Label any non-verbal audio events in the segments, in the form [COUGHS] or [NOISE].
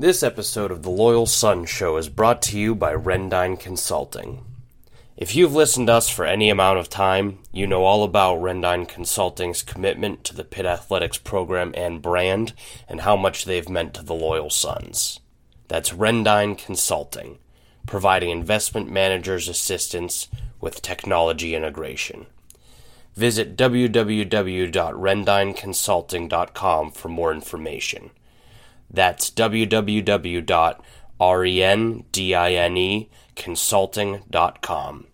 This episode of the Loyal Sons Show is brought to you by Rendine Consulting. If you've listened to us for any amount of time, you know all about Rendine Consulting's commitment to the Pitt Athletics program and brand and how much they've meant to the Loyal Sons. That's Rendine Consulting, providing investment managers assistance with technology integration. Visit www.rendineconsulting.com for more information. That's www.rendineconsulting.com.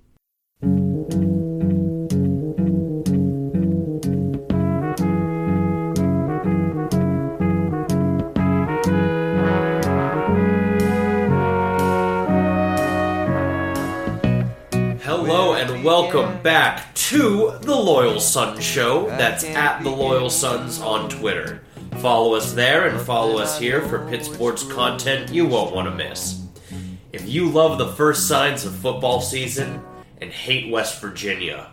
Hello and welcome back to the Loyal Sons Show. That's at the Loyal Sons on Twitter. Follow us there and follow us here for Pitt Sports content you won't want to miss. If you love the first signs of football season and hate West Virginia,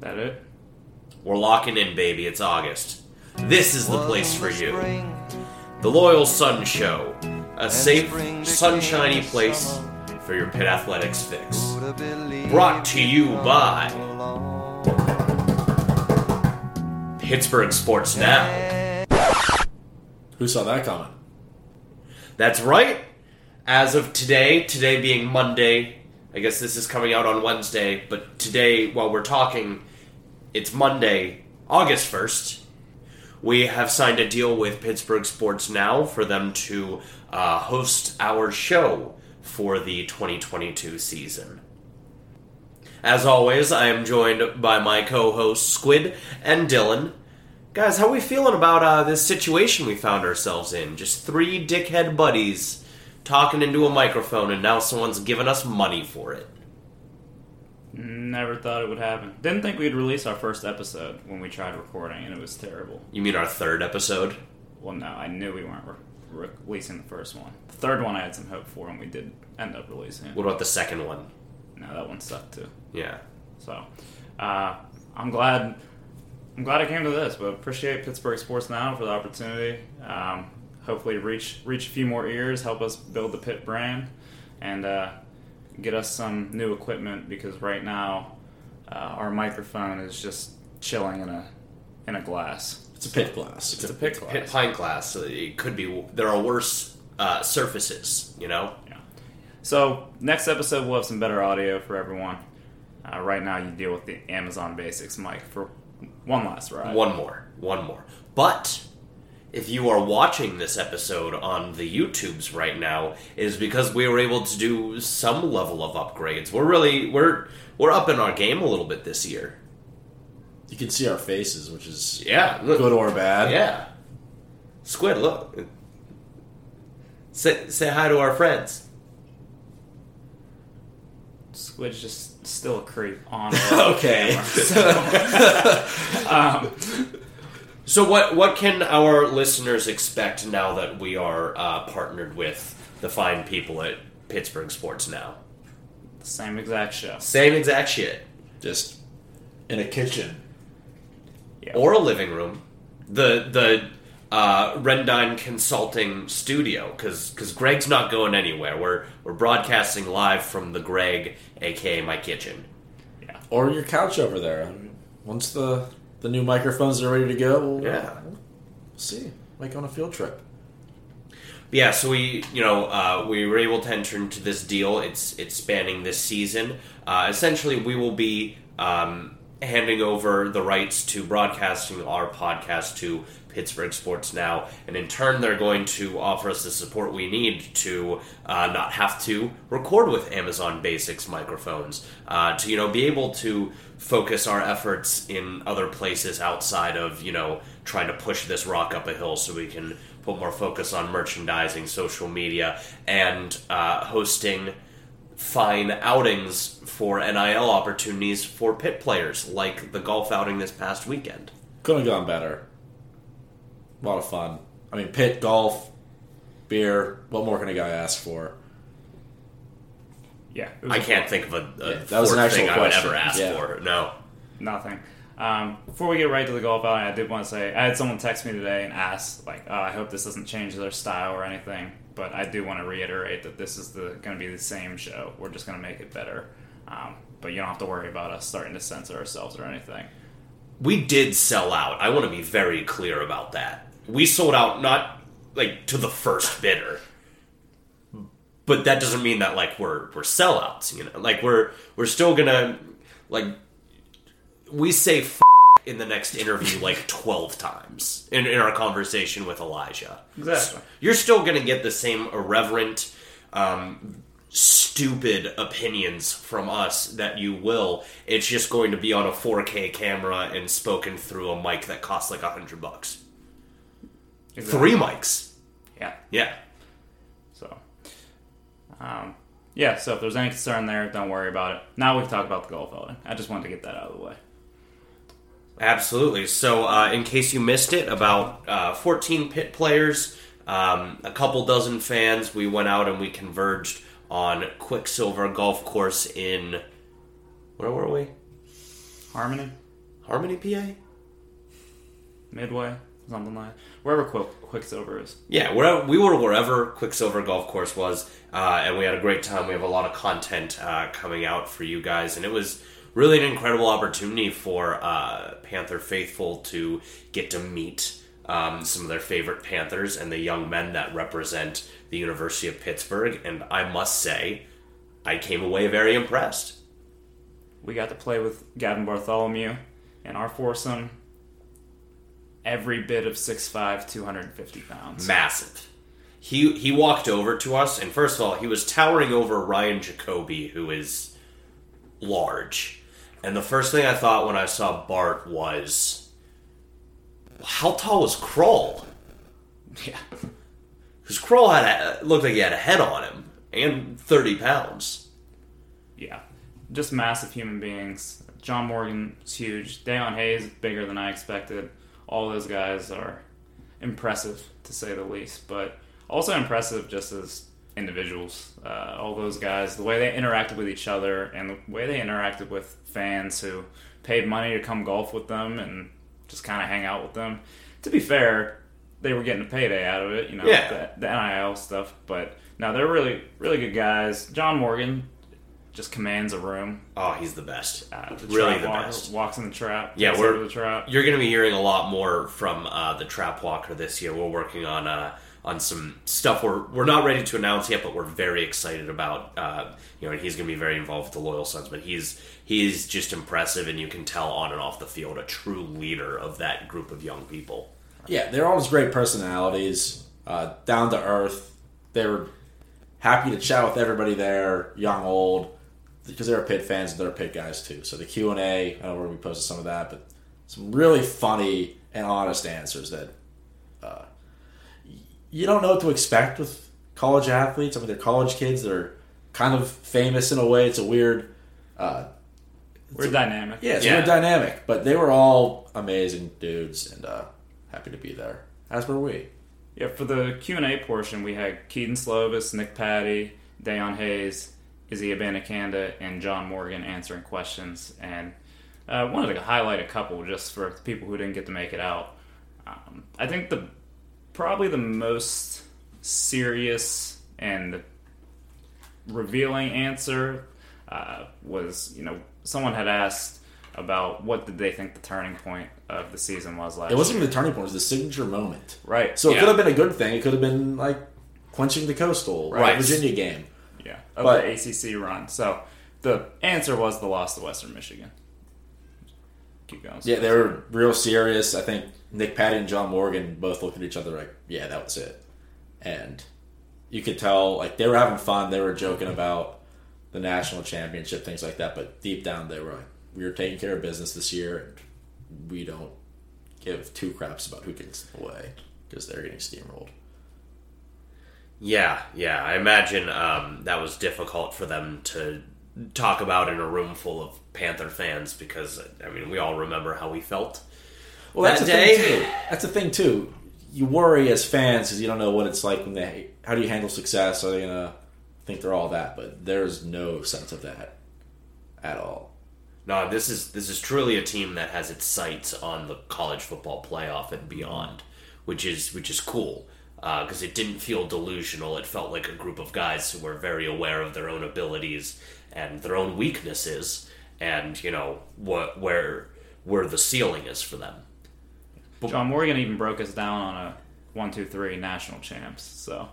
That it? we're locking in, baby. It's August. This is the place for you. The Loyal Sons Show, a safe, sunshiny place for your Pitt Athletics fix. Brought to you by Pittsburgh Sports Now. Who saw that coming? That's right. As of today, today being Monday, I guess this is coming out on Wednesday, but today, while we're talking, it's Monday, August 1st. We have signed a deal with Pittsburgh Sports Now for them to uh, host our show for the 2022 season. As always, I am joined by my co-hosts Squid and Dylan. Guys, how are we feeling about uh, this situation we found ourselves in? Just three dickhead buddies talking into a microphone, and now someone's giving us money for it. Never thought it would happen. Didn't think we'd release our first episode when we tried recording, and it was terrible. You mean our third episode? Well, no, I knew we weren't re- releasing the first one. The third one I had some hope for, and we did end up releasing it. What about the second one? No, that one sucked too. Yeah. So, uh, I'm glad. I'm glad I came to this, but appreciate Pittsburgh Sports Now for the opportunity. Um, hopefully, reach reach a few more ears, help us build the Pitt brand, and uh, get us some new equipment because right now uh, our microphone is just chilling in a in a glass. It's a Pitt glass. It's a Pitt glass. Pitt pine glass. So it could be. There are worse uh, surfaces. You know. Yeah. So next episode we'll have some better audio for everyone. Uh, right now you deal with the Amazon Basics mic for one last ride. One more. One more. But if you are watching this episode on the YouTubes right now, it is because we were able to do some level of upgrades. We're really we're we're up in our game a little bit this year. You can see our faces, which is Yeah. Look, good or bad. yeah. Squid, look. Say say hi to our friends. Squid's just still a creep on. [LAUGHS] Okay. [LAUGHS] um, So what what can our listeners expect now that we are uh, partnered with the fine people at Pittsburgh Sports Now? same exact show. Same exact shit. Just in a kitchen. Yeah. or a living room. The the uh, Rendine Consulting Studio because Greg's not going anywhere. We're we're broadcasting live from the Greg, aka my kitchen. yeah. Or your couch over there. Once the the new microphones are ready to go, we'll Yeah. we'll see. Like on a field trip. Yeah, so we you know uh, we were able to enter into this deal. It's it's spanning this season. Uh, essentially, we will be um, handing over the rights to broadcasting our podcast to Pittsburgh Sports Now, and in turn, they're going to offer us the support we need to uh, not have to record with Amazon Basics microphones. Uh, to you know be able to focus our efforts in other places outside of you know trying to push this rock up a hill, so we can put more focus on merchandising, social media, and uh, hosting fine outings for NIL opportunities for Pitt players, like the golf outing this past weekend. Couldn't have gone better. A lot of fun. I mean, Pitt golf, beer. What more can a guy ask for? Yeah. it was I a can't fun- think of a, a Yeah, that was an actual thing I would question. ever ask Yeah. for. No. Nothing. Um, before we get right to the golf outing, I did want to say I had someone text me today and ask, like, oh, I hope this doesn't change their style or anything. But I do want to reiterate that this is the going to be the same show. We're just going to make it better. Um, but you don't have to worry about us starting to censor ourselves or anything. We did sell out. I want to be very clear about that. We sold out not like to the first bidder. But that doesn't mean that like we're we're sellouts, you know. Like we're we're still gonna like we say f- in the next interview like [LAUGHS] 12 times in, in our conversation with Elijah. Exactly. You're still to get the same irreverent, um, stupid opinions from us that you will. It's just going to be on a 4K camera and spoken through a mic that costs like a hundred bucks. Three mics. Yeah. Yeah. So, um, yeah. So if there's any concern there, don't worry about it. Now we can talk about the golf outing. I just wanted to get that out of the way. Absolutely. So, uh, in case you missed it, about uh, 14 Pitt players, um, a couple dozen fans, we went out and we converged on Quicksilver Golf Course in. Where were we? Harmony, Harmony, PA? Midway, something like wherever Quick, Quicksilver is. Yeah, wherever, we were wherever Quicksilver Golf Course was, uh, and we had a great time. We have a lot of content uh, coming out for you guys, and it was really an incredible opportunity for uh, Panther faithful to get to meet um, some of their favorite Panthers and the young men that represent the University of Pittsburgh. And I must say, I came away very impressed. We got to play with Gavin Bartholomew and our foursome. Every bit of 6'5", 250 pounds. Massive. He he walked over to us, and first of all, he was towering over Ryan Jacoby, who is large. And the first thing I thought when I saw Bart was, how tall was Kroll? [LAUGHS] Yeah. Because Kroll had a, looked like he had a head on him and thirty pounds. Yeah. Just massive human beings. John Morgan's huge. Dayon Hayes bigger than I expected. All those guys are impressive to say the least, but also impressive just as individuals. Uh, all those guys, the way they interacted with each other and the way they interacted with fans who paid money to come golf with them and just kind of hang out with them. To be fair, they were getting a payday out of it, you know, Yeah. the, the NIL stuff. But no, they're really, really good guys. John Morgan just commands a room. Oh, he's the best. Uh, the really the walker best. Walks in the trap. Yeah, we're- the trap. You're going to be hearing a lot more from uh, the Trap Walker this year. We're working on uh, on some stuff we're we're not ready to announce yet, but we're very excited about. Uh, you know, and he's going to be very involved with the Loyal Sons. But he's he's just impressive, and you can tell on and off the field a true leader of that group of young people. Yeah, they're all just great personalities, uh, down to earth. They were happy to chat with everybody there, young, old, because they're Pitt fans and they're Pitt guys too. So the Q and A, I know we're gonna be posting some of that, but some really funny and honest answers that uh, you don't know what to expect with college athletes. I mean, they're college kids. They're kind of famous in a way. It's a weird. Uh, We're dynamic. yeah, it's Yeah. weird dynamic, but they were all amazing dudes and uh, happy to be there. As were we. Yeah, for the Q and A portion, we had Kedon Slovis, Nick Patti, Dayon Hayes, Izzy Abanikanda, and John Morgan answering questions. And I uh, wanted to highlight a couple just for people who didn't get to make it out. Um, I think the probably the most serious and revealing answer uh, was, you know, someone had asked about what did they think the turning point of the season was last It wasn't even the turning point; it was the signature moment. right. So it Yeah. could have been a good thing. It could have been like quenching the coastal Right. Virginia game. Of But- the ACC run. So the answer was the loss to Western Michigan. Keep going. Yeah, they were real serious. I think Nick Patti and John Morgan both looked at each other like, "Yeah, that was it," and you could tell like they were having fun. They were joking about the national championship, things like that. But deep down, they were like, "We are taking care of business this year, and we don't give two craps about who gets away because they're getting steamrolled." Yeah, yeah. I imagine um, that was difficult for them to talk about in a room full of Panther fans because I mean we all remember how we felt. Well, that's that the day. thing too. That's the thing too. You worry as fans because you don't know what it's like when they. How do you handle success? Are they gonna think they're all that? But there's no sense of that at all. No, this is this is truly a team that has its sights on the college football playoff and beyond, which is which is cool because it didn't feel delusional. It felt like a group of guys who were very aware of their own abilities and their own weaknesses, and you know what where where the ceiling is for them. John Morgan even broke us down on a one, two, three national champs. So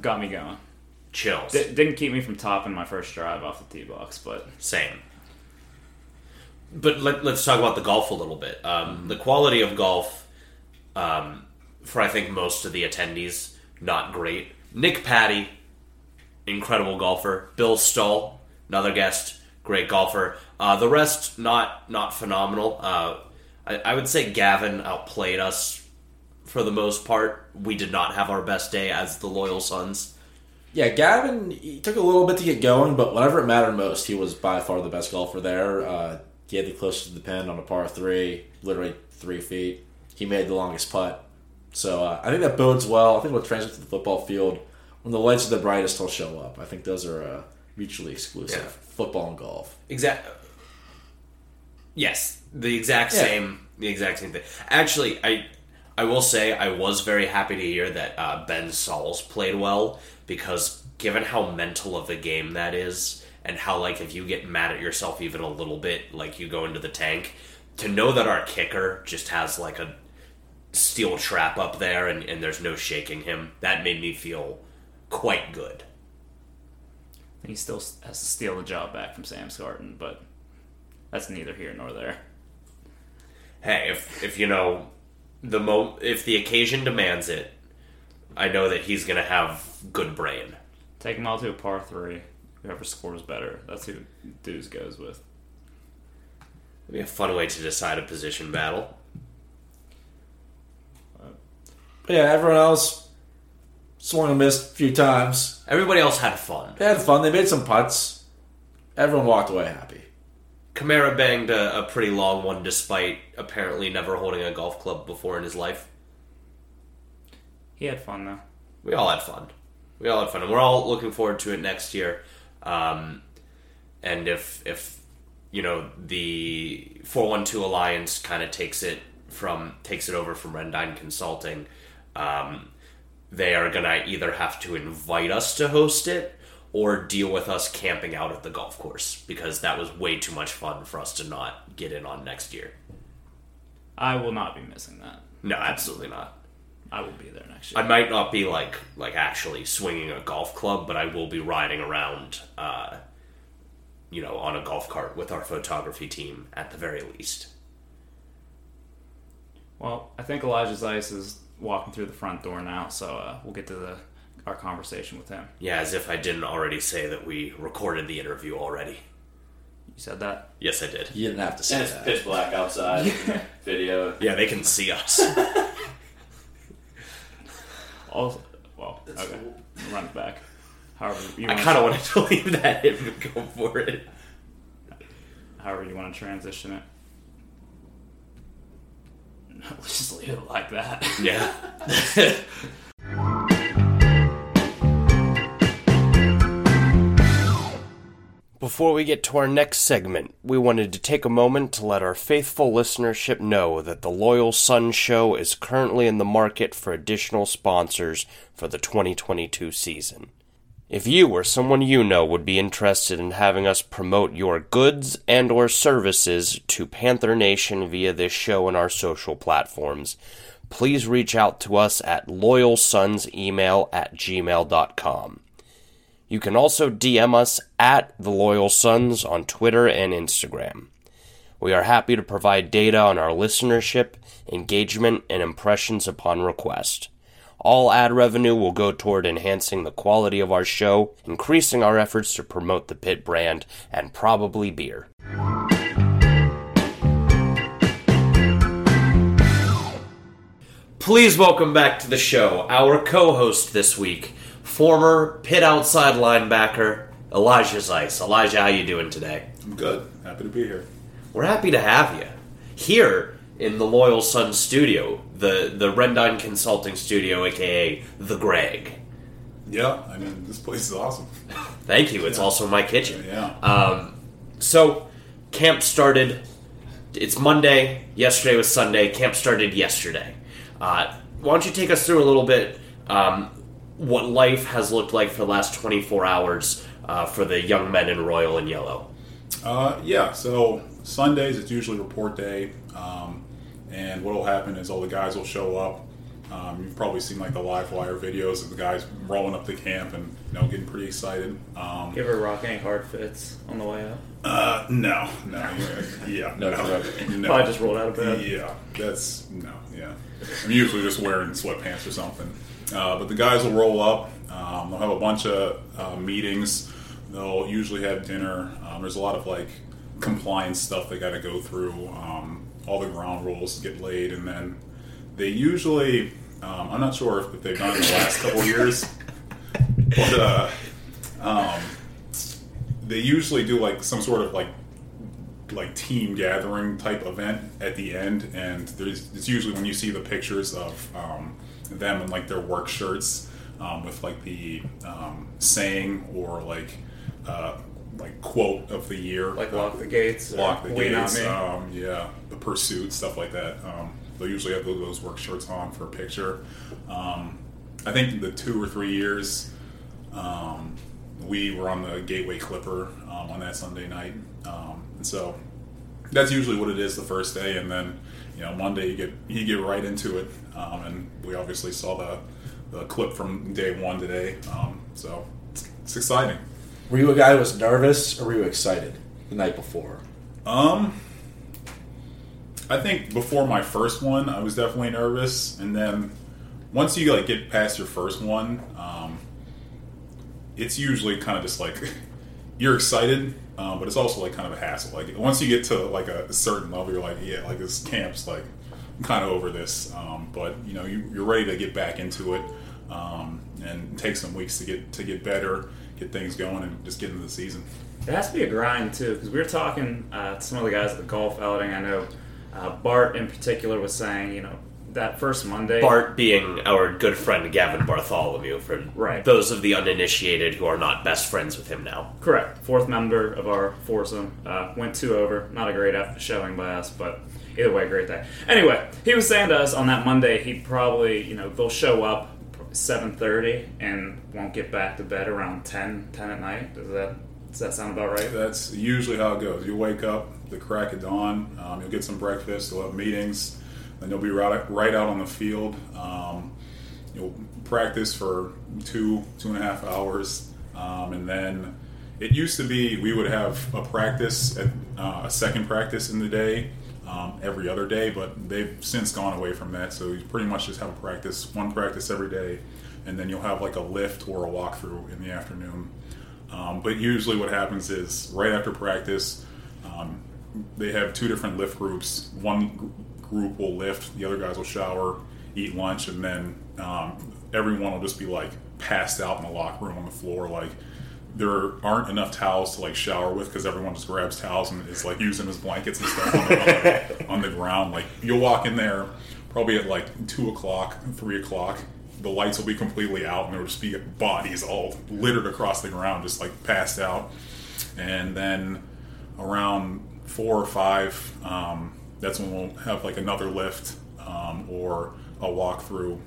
got me going. Chills. D- didn't keep me from topping my first drive off the tee box, but Same. But let, us talk about the golf a little bit. Um, The quality of golf, um, for I think most of the attendees, not great. Nick Patti, incredible golfer. Bill Stull, another guest, great golfer. Uh, the rest, not not phenomenal. Uh, I, I would say Gavin outplayed us for the most part. We did not have our best day as the Loyal Sons. Yeah, Gavin, he took a little bit to get going, but whenever it mattered most, he was by far the best golfer there. Uh, he had the closest to the pin on a par three, literally three feet. He made the longest putt. So uh, I think that bodes well. I think it'll translate to the football field. When the lights are the brightest, he'll show up. I think those are uh, mutually exclusive Yeah. football and golf. Exact. Yes, the exact Yeah. same. The exact same thing. Actually, I I will say I was very happy to hear that uh, Ben Sauls played well because given how mental of a game that is, and how like if you get mad at yourself even a little bit, like you go into the tank, to know that our kicker just has like a steel trap up there and, and there's no shaking him, that made me feel quite good. he still has to steal the job back from Sam Scarton. But that's neither here nor there. hey, if if you know the mo if the occasion demands it, I know that he's gonna have good brain. Take him all to a par three. Whoever scores better, that's who Dudes goes with. It'd be a fun way to decide a position battle. But yeah, everyone else swung and missed a few times. Everybody else had fun. They had fun. They made some putts. Everyone walked away happy. Kamara banged a, a pretty long one, despite apparently never holding a golf club before in his life. He had fun though. We all had fun. We all had fun, and we're all looking forward to it next year. Um, and if if you know the four one two alliance kind of takes it from takes it over from Rendine Consulting, um, they are gonna either have to invite us to host it or deal with us camping out at the golf course because that was way too much fun for us to not get in on next year. I will not be missing that. No, absolutely not. I will be there next year. I might not be like like actually swinging a golf club, but I will be riding around, uh, you know, on a golf cart with our photography team at the very least. Well, I think Elijah's Zeise is walking through the front door now, so uh, we'll get to the our conversation with him. Yeah, as if I didn't already say that we recorded the interview already. You said that? Yes, I did. You didn't have to say And it's that. pitch black outside. [LAUGHS] Video. Yeah, they can see us. [LAUGHS] Also, well, okay. Run it back. However, you I wanna- kind of wanted to [LAUGHS] leave that in and go for it. However, you want to transition it. [LAUGHS] Let's just leave it like that. Yeah. [LAUGHS] Before we get to our next segment, we wanted to take a moment to let our faithful listenership know that the Loyal Sons Show is currently in the market for additional sponsors for the 2022 season. If you or someone you know would be interested in having us promote your goods and or services to Panther Nation via this show and our social platforms, please reach out to us at loyalsonsemail at gmail.com. You can also DM us at The Loyal Sons on Twitter and Instagram. We are happy to provide data on our listenership, engagement, and impressions upon request. All ad revenue will go toward enhancing the quality of our show, increasing our efforts to promote the Pitt brand, and probably beer. Please welcome back to the show our co host this week, former Pitt outside linebacker Elijah Zeise. Elijah, how you doing today? I'm good. Happy to be here. We're happy to have you here in the Loyal Sons studio, the the Rendine Consulting Studio, aka the Greg. Yeah, I mean, this place is awesome. Thank you. It's also my kitchen. Yeah. Um, so camp started. It's Monday. Yesterday was Sunday. Camp started yesterday. Uh, why don't you take us through a little bit um, what life has looked like for the last 24 hours uh, for the young men in Royal and Yellow? Uh, yeah, so Sundays it's usually report day, um, and what will happen is all the guys will show up. Um, you've probably seen like the live wire videos of the guys rolling up the camp and you know getting pretty excited. Um, Give her rock any hard fits on the way up. uh, no, no, yeah, No, no, no. Probably just rolled out of bed. Yeah, that's no, yeah. I'm usually just wearing sweatpants or something. Uh, but the guys will roll up. Um, they'll have a bunch of uh, meetings. They'll usually have dinner. Um, there's a lot of like compliance stuff they got to go through. Um, all the ground rules get laid, and then they usually. Um, I'm not sure if they've done it in the last couple years, but uh, um, they usually do like some sort of like like team gathering type event at the end, and there's it's usually when you see the pictures of um, them in like their work shirts um, with like the um, saying or like uh, like quote of the year, Like lock the gates. lock the gates, me. um, yeah, the pursuit stuff like that. Um, they'll usually have those, those work shirts on for a picture. Um, I think the two or three years um, we were on the Gateway Clipper um, on that Sunday night, um, and so that's usually what it is the first day, and then you know Monday you get you get right into it, um, and we obviously saw the the clip from day one today, um, so it's, it's exciting. Were you a guy who was nervous or were you excited the night before? Um, I think before my first one, I was definitely nervous, and then once you like get past your first one, um, it's usually kind of just like [LAUGHS] you're excited, um, but it's also like kind of a hassle. Like once you get to like a certain level, you're like, yeah, like this camp's like I'm kind of over this, um, but you know you, you're ready to get back into it, um, and take some weeks to get to get better, get things going, and just get into the season. It has to be a grind too, because we were talking uh, to some of the guys at the golf outing. I know uh, Bart in particular was saying, you know, that first Monday. Bart being our good friend Gavin Bartholomew, for Right. those of the uninitiated who are not best friends with him now. Correct. Fourth member of our foursome. Uh, went two over. Not a great effort showing by us, but either way, great day. Anyway, he was saying to us on that Monday, he'd probably, you know, they'll show up 7.30 and won't get back to bed around 10, 10 at night. Does that, does that sound about right? That's usually how it goes. You wake up the crack of dawn. Um, you'll get some breakfast. You'll have meetings. Then you'll be right, right out on the field. Um, you'll practice for two two and a half hours, um, and then it used to be we would have a practice, at, uh, a second practice in the day. Um, every other day, but they've since gone away from that. So you pretty much just have a practice, one practice every day, and then you'll have like a lift or a walkthrough in the afternoon. Um, but usually, what happens is right after practice, um, they have two different lift groups. One gr- group will lift, the other guys will shower, eat lunch, and then um, everyone will just be like passed out in the locker room on the floor. Like there aren't enough towels to like shower with because everyone just grabs towels and is like using his blankets and stuff on the, on the, [LAUGHS] on the ground. Like you'll walk in there probably at like two o'clock, three o'clock. The lights will be completely out, and there will just be bodies all littered across the ground, just like passed out. And then around four or five, um, that's when we'll have like another lift um, or a walkthrough,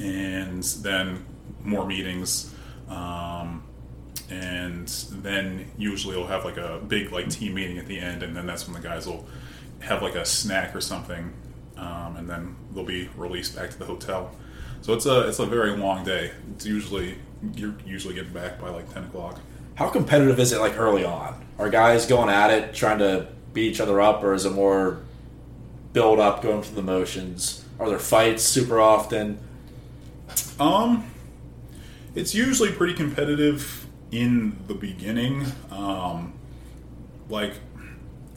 and then more meetings. Um, and then usually we'll have like a big like team meeting at the end, and then that's when the guys will have like a snack or something, um, and then they'll be released back to the hotel. So it's a it's a very long day. It's usually you're usually getting back by like ten o'clock. How competitive is it like early on? Are guys going at it, trying to beat each other up, or is it more build up, going through the motions? Are there fights super often? Um, it's usually pretty competitive in the beginning. Um, like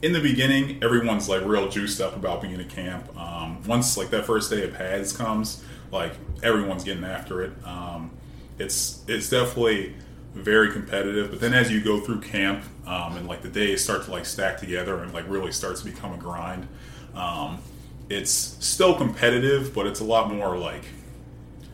in the beginning, everyone's like real juiced up about being at camp. Um, once like that first day of pads comes, like everyone's getting after it. Um, it's it's definitely very competitive. But then as you go through camp um, and like the days start to like stack together and like really starts to become a grind, um, it's still competitive, but it's a lot more like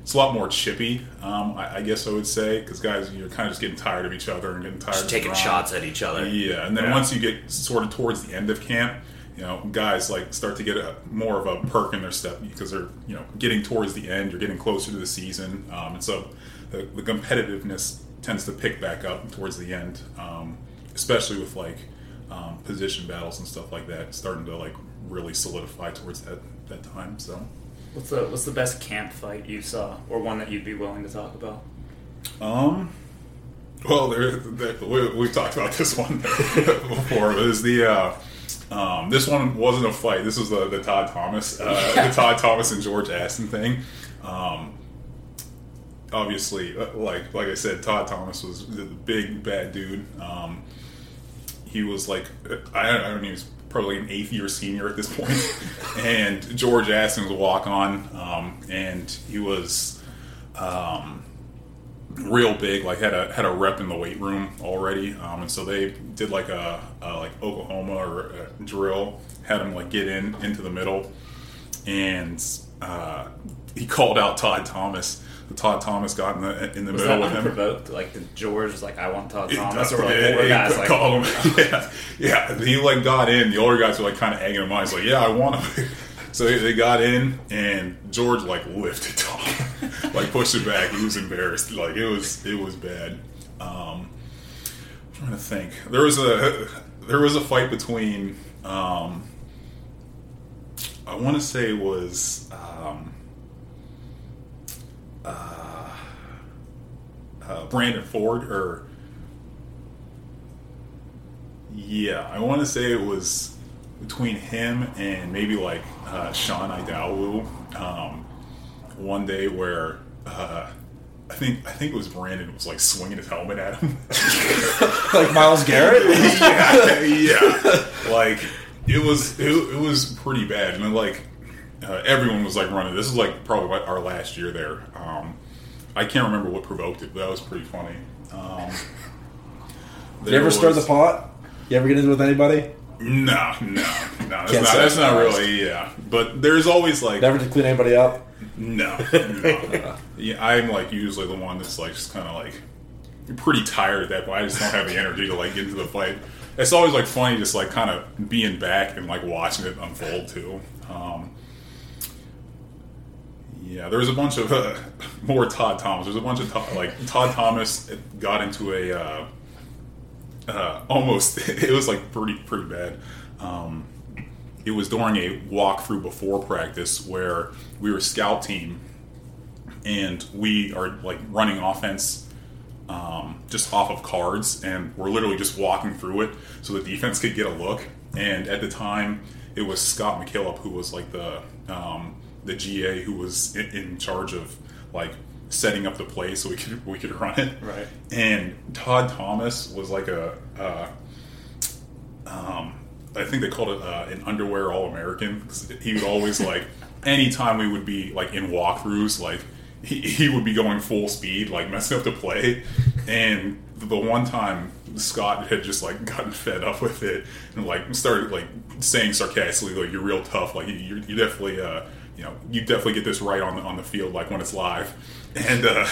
it's a lot more chippy. Um, I, I guess I would say because guys, you're kind of just getting tired of each other and getting tired Just of taking the grind. shots at each other. Yeah, and then Yeah. once you get sort of towards the end of camp, you know, guys like start to get a, more of a perk in their step because they're you know getting towards the end. You're getting closer to the season, um, and so the, the competitiveness tends to pick back up towards the end, um, especially with like um, position battles and stuff like that starting to like really solidify towards that that time. So. What's the What's the best camp fight you saw, or one that you'd be willing to talk about? Um. Well, there, there, we, we've talked about this [LAUGHS] one before. It was the uh, um, this one wasn't a fight. This was the, the Todd Thomas, uh, [LAUGHS] the Todd Thomas and George Aston thing. Um, obviously, uh, like like I said, Todd Thomas was the big bad dude. Um, he was like I don't, I don't was probably an eighth year senior at this point, [LAUGHS] and George Aston was a walk on, um, and he was. Um, real big, like had a had a rep in the weight room already, um, and so they did like a, a like Oklahoma or a drill, had him like get in into the middle, and uh, he called out Todd Thomas. Todd Thomas got in the in the Was middle that with him. unprovoked? Like the George was like, "I want Todd It Thomas," does- or like it- it guys like, call him. [LAUGHS] [LAUGHS] yeah, yeah. He like got in. The older guys were like kind of egging him on. He's like, "Yeah, I want him." [LAUGHS] So they- they got in, and George like lifted Tom, like pushed it back. He was embarrassed. Like it was it was bad. Um, I'm trying to think. There was a there was a fight between. Um, I want to say it was. Um, uh, uh, Brandon Ford or yeah, I want to say it was between him and maybe like uh, Sean Idawu. Um, one day where uh, I think I think it was Brandon was like swinging his helmet at him. [LAUGHS] like Myles Garrett. [LAUGHS] yeah, yeah. Like it was it, it was pretty bad, and then, like uh, everyone was like running. This is like probably what our last year there. Um, I can't remember what provoked it, but that was pretty funny. Um, you ever stir the pot? You ever get into it with anybody? No, no, no. That's, Can't that's not really. Yeah, but there's always like Never to clean anybody up? no, [LAUGHS] no. yeah, I'm like usually the one that's like just kind of like pretty tired at that point. I just don't have the energy to like get into the fight. It's always like funny, just like kind of being back and like watching it unfold too. Um, yeah, there was a bunch of uh, [LAUGHS] more Todd Thomas. There's a bunch of Todd, like Todd Thomas got into a uh, uh, almost. [LAUGHS] It was like pretty pretty bad. Um, it was during a walkthrough before practice where we were scout team and we are like running offense um, just off of cards and we're literally just walking through it so the defense could get a look and at the time it was scott mckillop who was like the um, the ga who was in, in charge of like setting up the play so we could we could run it Right. and todd thomas was like a uh, um, I think they called it uh, an underwear all American because he would always [LAUGHS] like anytime we would be like in walkthroughs, like he, he would be going full speed, like messing up the play. And the one time Scott had just like gotten fed up with it and like started like saying sarcastically, like you're real tough, like you're, you're definitely uh, you know you definitely get this right on the on the field, like when it's live. And uh,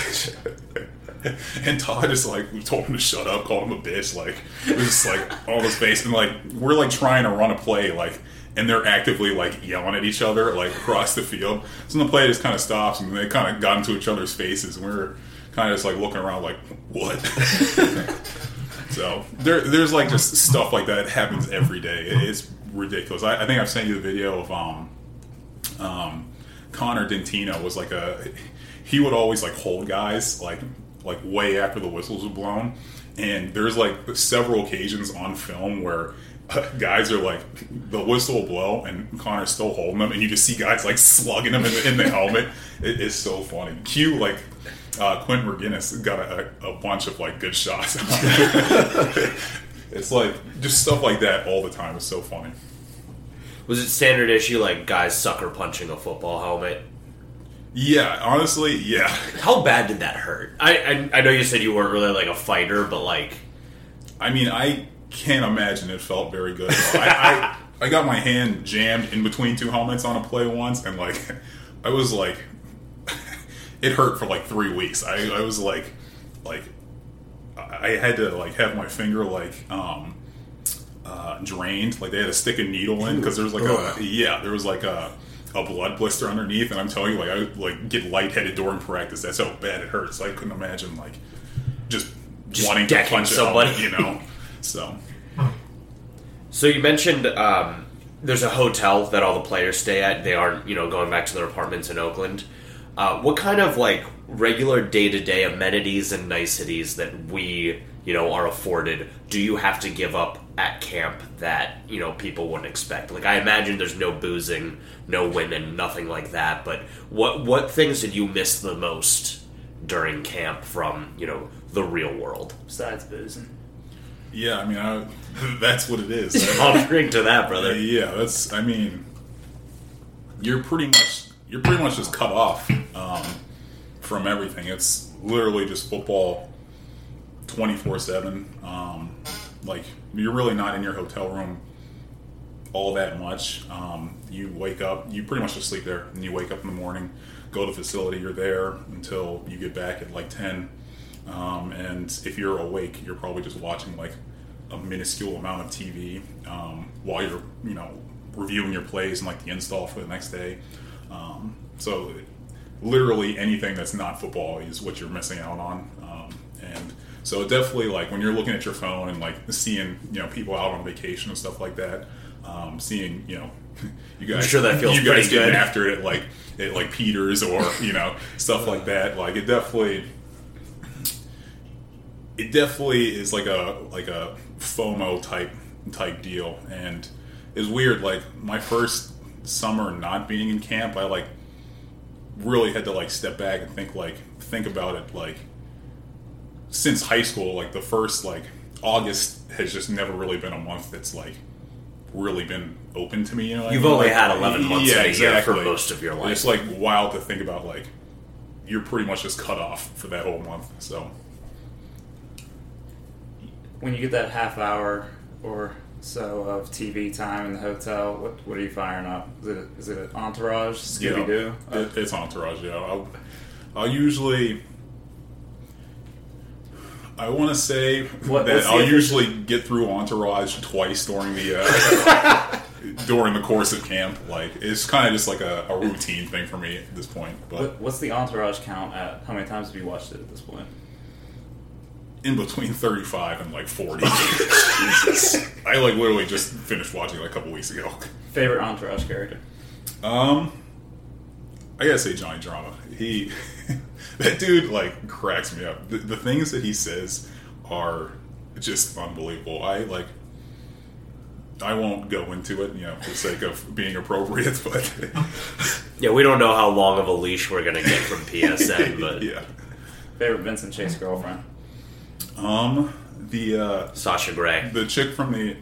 [LAUGHS] and Todd just like we told him to shut up, called him a bitch, like it was just like all his face, and like we're like trying to run a play, like and they're actively like yelling at each other like across the field. So the play just kind of stops, and they kind of got into each other's faces, and we are kind of just like looking around like what. [LAUGHS] so there, there's like just stuff like that happens every day. It's ridiculous. I, I think I've sent you the video of um, um, Connor Dentino was like a he would always like hold guys like like way after the whistles were blown. And there's like several occasions on film where uh, guys are like the whistle will blow and Connor's still holding them and you just see guys like slugging them in the, in the helmet. It is so funny. Q like uh, Quentin McGinnis got a, a bunch of like good shots. [LAUGHS] It's like just stuff like that all the time it's so funny Was it standard issue like guys sucker punching a football helmet? yeah honestly yeah How bad did that hurt? I, I I know you said you weren't really like a fighter, but like I mean, I can't imagine it felt very good. [LAUGHS] I, I, I got my hand jammed in between two helmets on a play once, and like, I was like, [LAUGHS] it hurt for like three weeks. I, I was like, like, I had to like have my finger like um, uh, drained. Like they had to stick a needle in because there was like a yeah, there was like a a blood blister underneath, and I'm telling you, like I would, like get lightheaded during practice. That's how bad it hurts. I couldn't imagine like just, Just wanting to decking punch somebody. helmet, you know. So So you mentioned um, there's a hotel that all the players stay at. They aren't, you know, going back to their apartments in Oakland. Uh, what kind of like regular day to day amenities and niceties that we, you know, are afforded do you have to give up at camp that you know people wouldn't expect? Like I imagine there's no boozing, no women, nothing like that. But what what things did you miss the most during camp from you know the real world? Besides boozing. yeah, I mean, I, [LAUGHS] that's what it is. [LAUGHS] I'll drink to that, brother. yeah, that's. I mean, you're pretty much you're pretty much just cut off um, from everything. It's literally just football, twenty four seven. Um, Like you're really not in your hotel room all that much. Um, you wake up, you pretty much just sleep there, and you wake up in the morning, go to the facility. You're there until you get back at like ten. Um, and if you're awake, you're probably just watching like a minuscule amount of TV um, while you're, you know, reviewing your plays and like the install for the next day. Um, so, literally anything that's not football is what you're missing out on. Um, and so, definitely, like when you're looking at your phone and like seeing, you know, people out on vacation and stuff like that, um, seeing, you know, [LAUGHS] you guys, sure that feels you guys getting good. after it like at like Peters or [LAUGHS] you know stuff like that. Like it definitely it definitely is like a like a FOMO type type deal, and it's weird. Like my first summer not being in camp, I like really had to like step back and think like think about it. Like since high school, like the first like August has just never really been a month that's like really been open to me. You know, you've mean? only Like, had 11 months yeah, in a year for most of your life. It's like wild to think about. Like you're pretty much just cut off for that whole month. So. When you get that half hour or so of TV time in the hotel, what what are you firing up? Is it is it an Entourage, Scooby Doo? Yeah, it, it's entourage. Yeah, I'll, I'll usually. I want to say What- that I'll usually get through Entourage twice during the uh, [LAUGHS] during the course of camp. Like it's kind of just like a, a routine thing for me at this point. But What, what's the Entourage count at? How many times have you watched it at this point? in between thirty five and like forty, [LAUGHS] I like literally just finished watching it a couple weeks ago. Favorite Entourage character? Um, I gotta say Johnny Drama. He, [LAUGHS] that dude, like cracks me up. The, the things that he says are just unbelievable. I like. I won't go into it, you know, for the sake of being appropriate, [LAUGHS] but yeah, we don't know how long of a leash we're gonna get from PSN, [LAUGHS] but yeah. Favorite Vincent Chase girlfriend? Um, the uh, Sasha Grey. the chick from the.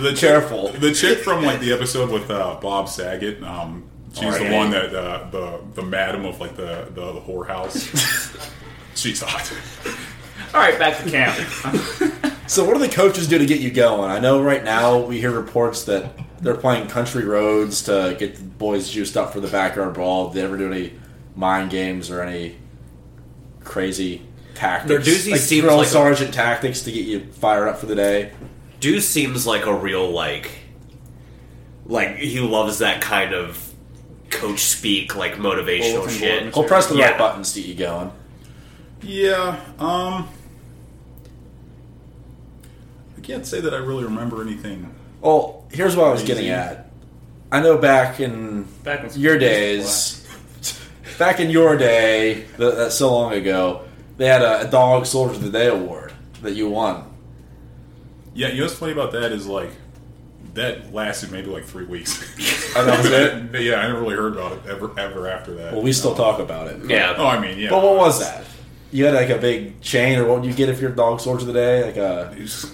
the [LAUGHS] Careful. The chick from like the episode with uh, Bob Saget. Um, she's the one that uh, the the madam of like the the, the whorehouse. [LAUGHS] she's hot. All right, back to camp. [LAUGHS] So, what do the coaches do to get you going? I know right now we hear reports that they're playing country roads to get the boys juiced up for the backyard brawl. Did they ever do any mind games or any crazy tactics? Narduzzi like seems drill like a- sergeant tactics to get you fired up for the day. Deuce seems like a real like, like he loves that kind of coach speak, like motivational Bulletin shit. board He'll press the Yeah. right buttons to get you going. Yeah. Um. I can't say that I really remember anything. Well, here's what I was Crazy. getting at. I know back in Back when your days, [LAUGHS] back in your day, th- that's so long ago, they had a, a Dog Soldier of the Day award that you won. Yeah, you know what's funny about that is like that lasted maybe like three weeks. Oh, [LAUGHS] that was it? [LAUGHS] yeah, I never really heard about it ever ever after that. Well, we still talk about it. Yeah, Oh, I mean, yeah. But what was that? You had like a big chain, or what would you get if you're Dog Soldier of the Day? Like a You just-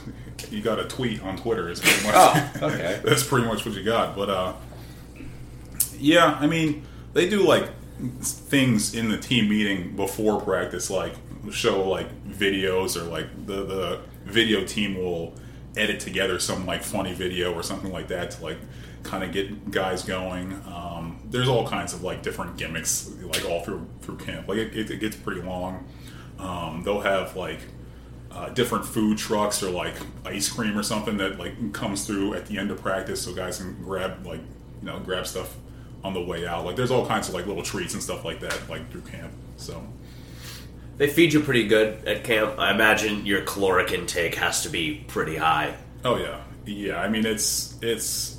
you got a tweet on Twitter. Is pretty much. Oh, [LAUGHS] okay. that's pretty much what you got. But uh, yeah, I mean, they do like things in the team meeting before practice, like show like videos or like the the video team will edit together some like funny video or something like that to like kind of get guys going. Um, there's all kinds of like different gimmicks like all through through camp. Like it, it, it gets pretty long. Um, they'll have like uh, different food trucks or like ice cream or something that like comes through at the end of practice, so guys can grab like you know grab stuff on the way out. Like there's all kinds of like little treats and stuff like that like through camp. So They feed you pretty good at camp. I imagine your caloric intake has to be pretty high. Oh yeah, yeah. I mean, it's it's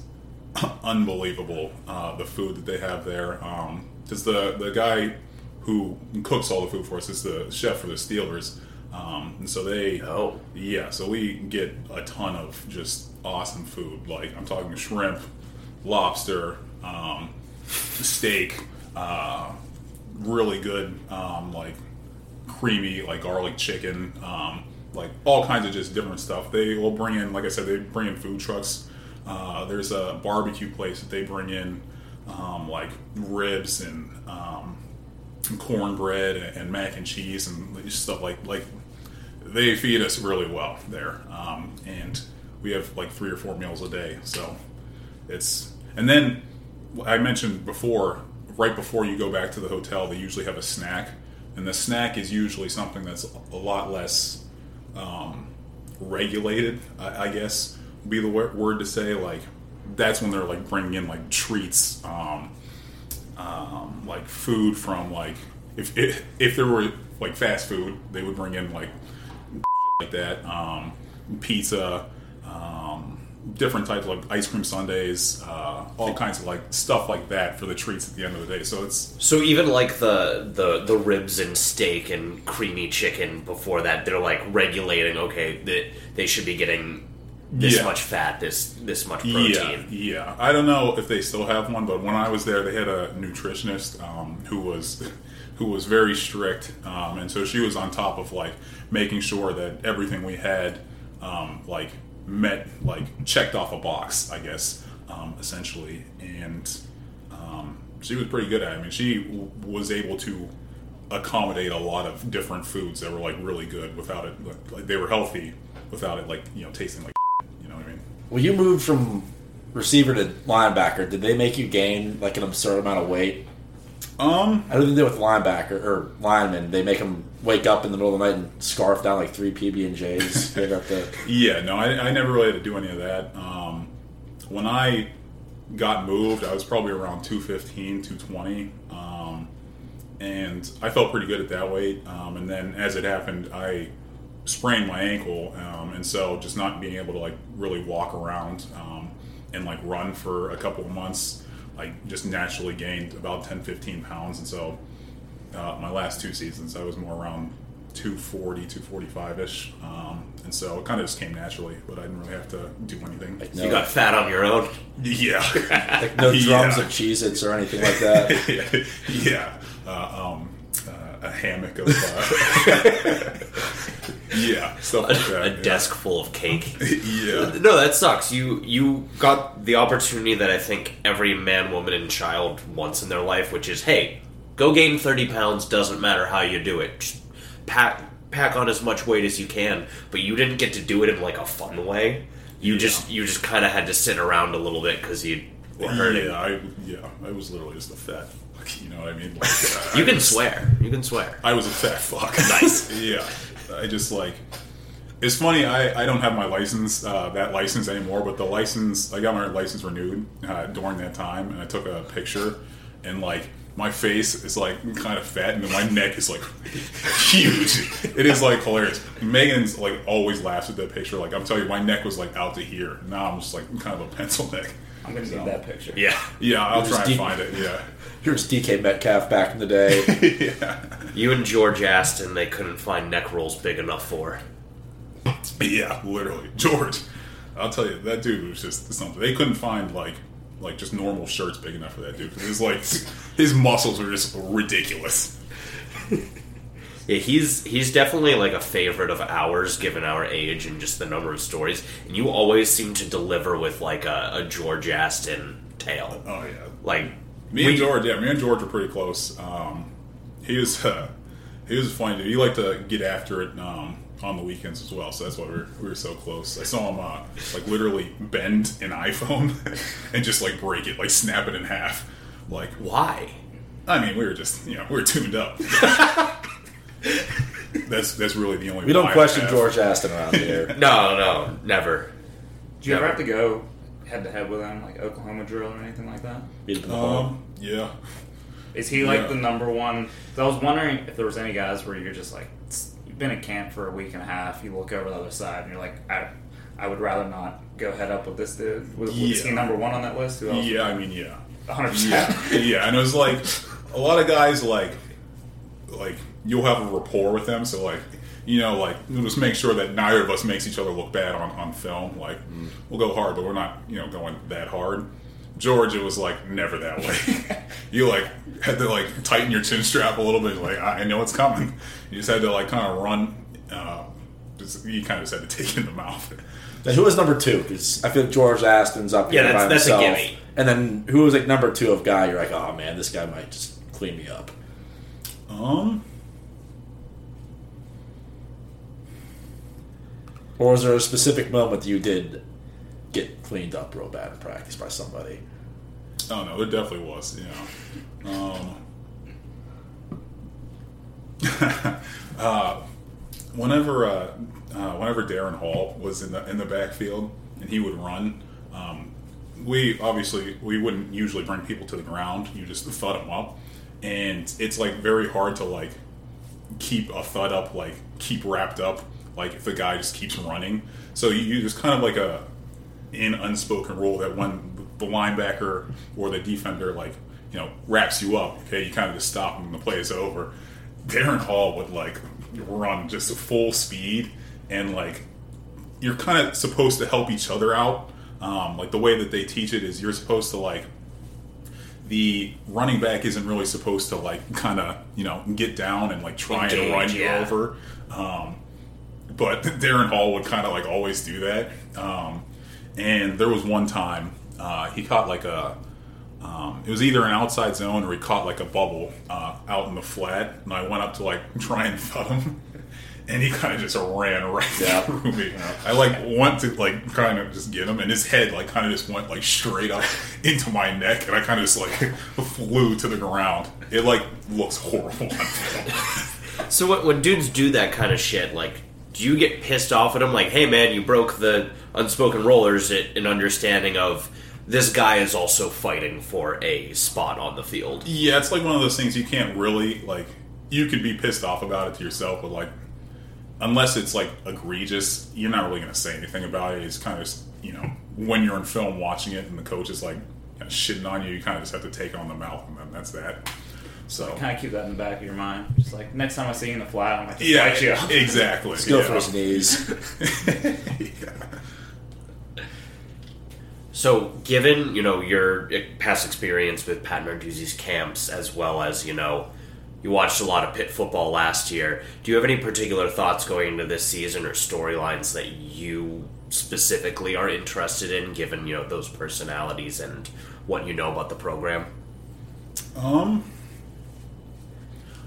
[COUGHS] unbelievable uh, the food that they have there. Because the the guy who cooks all the food for us is the chef for the Steelers, um, and so they Oh. yeah. So we get a ton of just awesome food. Like I'm talking shrimp, lobster, um, steak, uh, really good um, like creamy like garlic chicken, um, like all kinds of just different stuff. They will bring in, like I said, they bring in food trucks. Uh, there's a barbecue place that they bring in um, like ribs and um, cornbread and, mac and cheese and stuff like like they feed us really well there, um, and we have like three or four meals a day. So it's and then I mentioned before, right before you go back to the hotel, they usually have a snack, and the snack is usually something that's a lot less um, regulated. I, I guess would be the word to say. Like that's when they're like bringing in like treats, um, um, like food from like if, if there were like fast food, they would bring in like [LAUGHS] like that, um, pizza, um, different types of like ice cream sundaes, uh, all kinds of like stuff like that for the treats at the end of the day. So it's So even like the the the ribs and steak and creamy chicken before that, they're like regulating. Okay, that they should be getting this Yeah. much fat, this this much yeah, protein. yeah. I don't know if they still have one, but when I was there, they had a nutritionist um, who was who was very strict, um, and so she was on top of like making sure that everything we had um, like met like checked off a box, I guess, um, essentially, and um, she was pretty good at it. I mean, she w- was able to accommodate a lot of different foods that were like really good without it. Like, like they were healthy without it, like you know, tasting like. You know what I mean? Well, you moved from receiver to linebacker, did they make you gain like an absurd amount of weight? Um, I don't think they with linebacker or linemen. They make them wake up in the middle of the night and scarf down like three PB and J's. [LAUGHS] They got the Yeah, no, I, I never really had to do any of that. Um, when I got moved, I was probably around 215, 220. Um, and I felt pretty good at that weight. Um, and then as it happened, I sprained my ankle. Um, and so just not being able to like really walk around um, and like run for a couple of months, I just naturally gained about 10, 15 pounds. And so uh, my last two seasons, I was more around 240, 245 ish. Um, and so it kind of just came naturally, but I didn't really have to do anything. like You got fat on your own. Yeah. [LAUGHS] like no drums Yeah. of Cheez Its or anything like that. [LAUGHS] yeah. Uh, um, uh, a hammock of. Uh, [LAUGHS] yeah, stuff like that. a yeah. desk full of cake. Yeah. No, that sucks. You you got the opportunity that I think every man, woman, and child wants in their life, which is, hey, go gain thirty pounds. Doesn't matter how you do it. Just pack pack on as much weight as you can. But you didn't get to do it in like a fun way. You just you just kind of had to sit around a little bit because you were hurting. Yeah, I, yeah, I was literally just a fat fuck, you know what I mean? Like, [LAUGHS] uh, You can was- swear. You can swear. I was a fat fuck. [LAUGHS] Nice. yeah. I just like. It's funny. I, I don't have my license uh, that license anymore, but the license I got my license renewed uh, during that time, and I took a picture, and like my face is like kind of fat, and then my neck is like huge. It is like hilarious. Megan's like always laughs at that picture. Like I'm telling you, my neck was like out to here. Now I'm just like kind of a pencil neck. I'm gonna So- need that picture. Yeah. Yeah, I'll Just try and deep- find it. Yeah. Here's DK Metcalf back in the day. [LAUGHS] yeah. You and George Aston, they couldn't find neck rolls big enough for. Yeah, literally, George. I'll tell you, that dude was just something. They couldn't find like like just normal shirts big enough for that dude. 'cause His like his muscles are just ridiculous. Yeah, he's he's definitely like a favorite of ours, given our age and just the number of stories. And you always seem to deliver with like a, a George Aston tale. Oh yeah, Like me we- and George. Yeah, me and George were pretty close. Um, he was uh, [LAUGHS] he was a funny dude. He liked to get after it um, on the weekends as well. So that's why we were, we were so close. I saw him uh, like literally bend an iPhone [LAUGHS] and just like break it, like snap it in half. Like, Why? I mean, we were just you know we were tuned up. [LAUGHS] that's that's really the only. We don't question. George Aston around here. [LAUGHS] No, no, never. Do you ever have to go head to head with him, like Oklahoma drill or anything like that? Beat him in the hole. Um, yeah. Is he like Yeah. the number one? 'cause I was wondering if there was any guys where you're just like, "Tsk, you've been at camp for a week and a half, you look over the other side, and you're like, I, I would rather not go head up with this dude. Was, was he number one on that list? Who else? Yeah, I mean, yeah. 100%. Yeah, yeah, and it was like a lot of guys like like you'll have a rapport with them, so like you know like we'll just make sure that neither of us makes each other look bad on on film. Like mm. we'll go hard, but we're not you know going that hard. Georgia was like never that way. [LAUGHS] you like had to like tighten your chin strap a little bit. Like I I know it's coming. You just had to like kind of run. Uh, just, you kind of just had to [LAUGHS] take it in the mouth. Then who was number two? Because I feel like George Aston's up Yeah, here by that's- that's a gimme. And then who was like number two of guy? You're like, oh man, this guy might just clean me up. Um, Or was there a specific moment that you did get cleaned up real bad in practice by somebody? Oh no, there definitely was. You know, um, [LAUGHS] uh, whenever uh, uh, whenever Darren Hall was in the in the backfield and he would run, um, we obviously we wouldn't usually bring people to the ground. You just thud them up, and it's like very hard to like keep a thud up, like keep wrapped up, like if the guy just keeps running. So you, you just kind of like a in unspoken rule that when the linebacker or the defender like you know wraps you up, okay, you kind of just stop and the play is over. Darren Hall would like run just full speed and like you're kind of supposed to help each other out. Um, like the way that they teach it is you're supposed to like the running back isn't really supposed to like kind of you know get down and like try and Engage, run you yeah. over. Um, but [LAUGHS] Darren Hall would kind of like always do that. Um, and there was one time uh, he caught like a um, it was either an outside zone or he caught like a bubble uh, out in the flat, and I went up to like [LAUGHS] try and thud him, and he kind of just ran right Yeah. [LAUGHS] through me. I like went to like kind of just get him, and his head like kind of just went like straight up [LAUGHS] into my neck, and I kind of just like flew to the ground. It like looks horrible. So when, when dudes do that kind of shit, like, do you get pissed off at them? Like, hey man, you broke the unspoken rollers. It an understanding of this guy is also fighting for a spot on the field. Yeah, it's like one of those things you can't really like. You could be pissed off about it to yourself, but like, unless it's like egregious, you're not really going to say anything about it. It's kind of just, you know when you're in film watching it and the coach is like kind of shitting on you, you kind of just have to take it on the mouth, and then that's that. So Kind of keep that in the back of your mind. Just like next time I see you in the flat, I'm like, just yeah, you exactly. Let's go yeah. for his knees. [LAUGHS] Yeah. So, given you know your past experience with Pat Narduzzi's camps, as well as you know you watched a lot of Pitt football last year, do you have any particular thoughts going into this season or storylines that you specifically are interested in, given you know those personalities and what you know about the program? Um,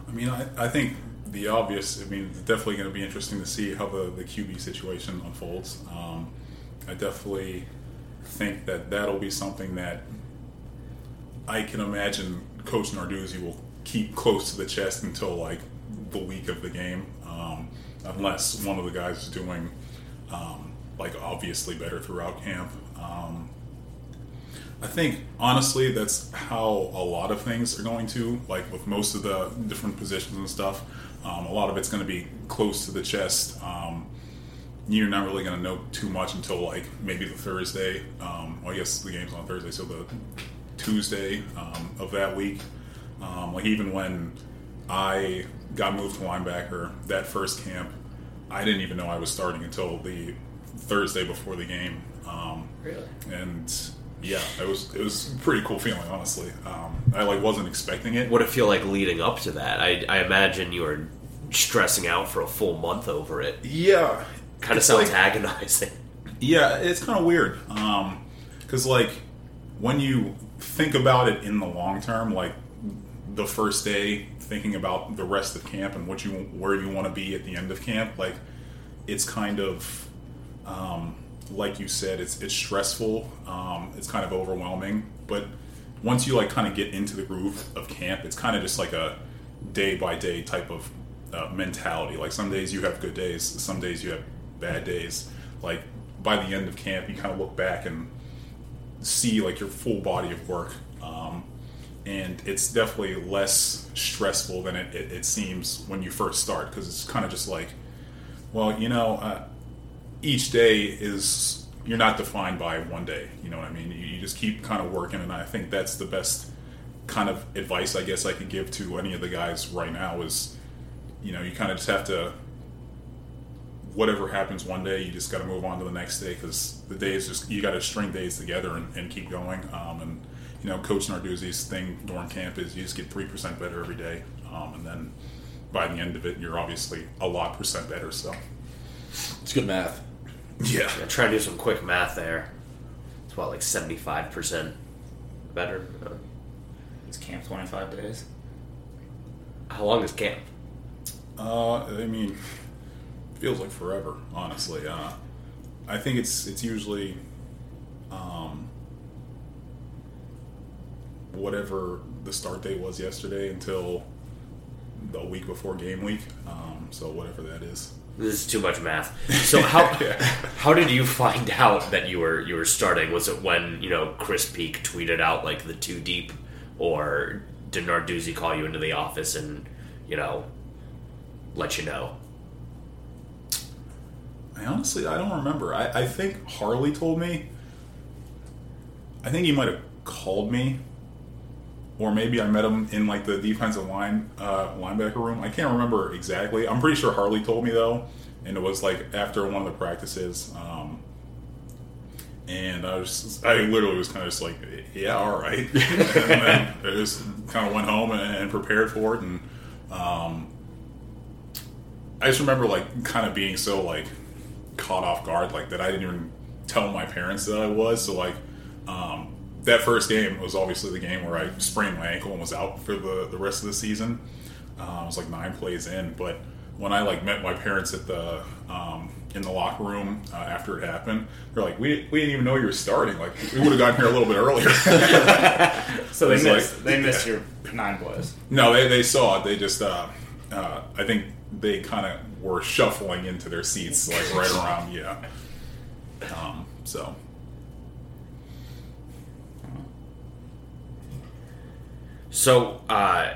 I mean, I, I think the obvious. I mean, it's definitely going to be interesting to see how the, the QB situation unfolds. Um, I definitely think that that'll be something that I can imagine Coach Narduzzi will keep close to the chest until like the week of the game, um, unless one of the guys is doing um, like obviously better throughout camp. Um, I think honestly that's how a lot of things are going to like with most of the different positions and stuff. Um, a lot of it's going to be close to the chest. You're not really going to know too much until like maybe the Thursday. Um, well, I guess the game's on Thursday, so the Tuesday um, of that week. Um, like even when I got moved to linebacker that first camp, I didn't even know I was starting until the Thursday before the game. Um, Really? and yeah, it was it was a pretty cool feeling, honestly. Um, I like wasn't expecting it. What it feel like leading up to that? I, I imagine you were stressing out for a full month over it. Yeah, Kind of sounds like- agonizing. Yeah, it's kind of weird. Because, like, when you think about it in the long term, like the first day, thinking about the rest of camp and what you where you want to be at the end of camp, like it's kind of um, like you said, it's it's stressful. Um, it's kind of overwhelming, but once you like kind of get into the groove of camp, it's kind of just like a day by day type of uh, mentality. Like some days you have good days, some days you have bad days. Like by the end of camp, you kind of look back and see like your full body of work. Um, and it's definitely less stressful than it, it, it seems when you first start because it's kind of just like, well, you know, uh, each day is you're not defined by one day. You know what I mean? You, you just keep kind of working, and I think that's the best kind of advice I guess I could give to any of the guys right now is, you know, you kind of just have to. Whatever happens one day, you just got to move on to the next day because the days just you got to string days together and, and keep going. Um, and you know, Coach Narduzzi's thing during camp is you just get three percent better every day, um, and then by the end of it, you're obviously a lot percent better. So It's good math. yeah, Yeah, try to do some quick math there. It's what like seventy five percent better. Uh, It's camp 25 days. how long is camp? Uh, I mean, feels like forever, honestly. Uh, I think it's it's usually um, whatever the start date was yesterday until the week before game week. Um, so whatever that is. This is too much math. So how [LAUGHS] how did you find out that you were you were starting? Was it when you know Chris Peak tweeted out like the two deep, or did Narduzzi call you into the office and you know let you know? I honestly I don't remember. I, I think Harley told me. I think he might have called me, or maybe I met him in like the defensive line uh, linebacker room. I can't remember exactly. I'm pretty sure Harley told me though, and it was like after one of the practices. Um, and I was, I literally was kind of just like, yeah, all right. [LAUGHS] and I just kind of went home and, and prepared for it. And um, I just remember like kind of being so like caught off guard like that I didn't even tell my parents that I was. So like um, that first game was obviously the game where I sprained my ankle and was out for the, the rest of the season. Uh, I was like nine plays in, but when I like met my parents at the um, in the locker room uh, after it happened, they're like, "We, we didn't even know you were starting. Like we would have gotten here a little bit earlier." [LAUGHS] So they missed, like- they missed your nine plays. No, they, they saw it. They just, uh, uh, I think they kind of were shuffling into their seats, like right [LAUGHS] around, yeah. Um, so, So, uh,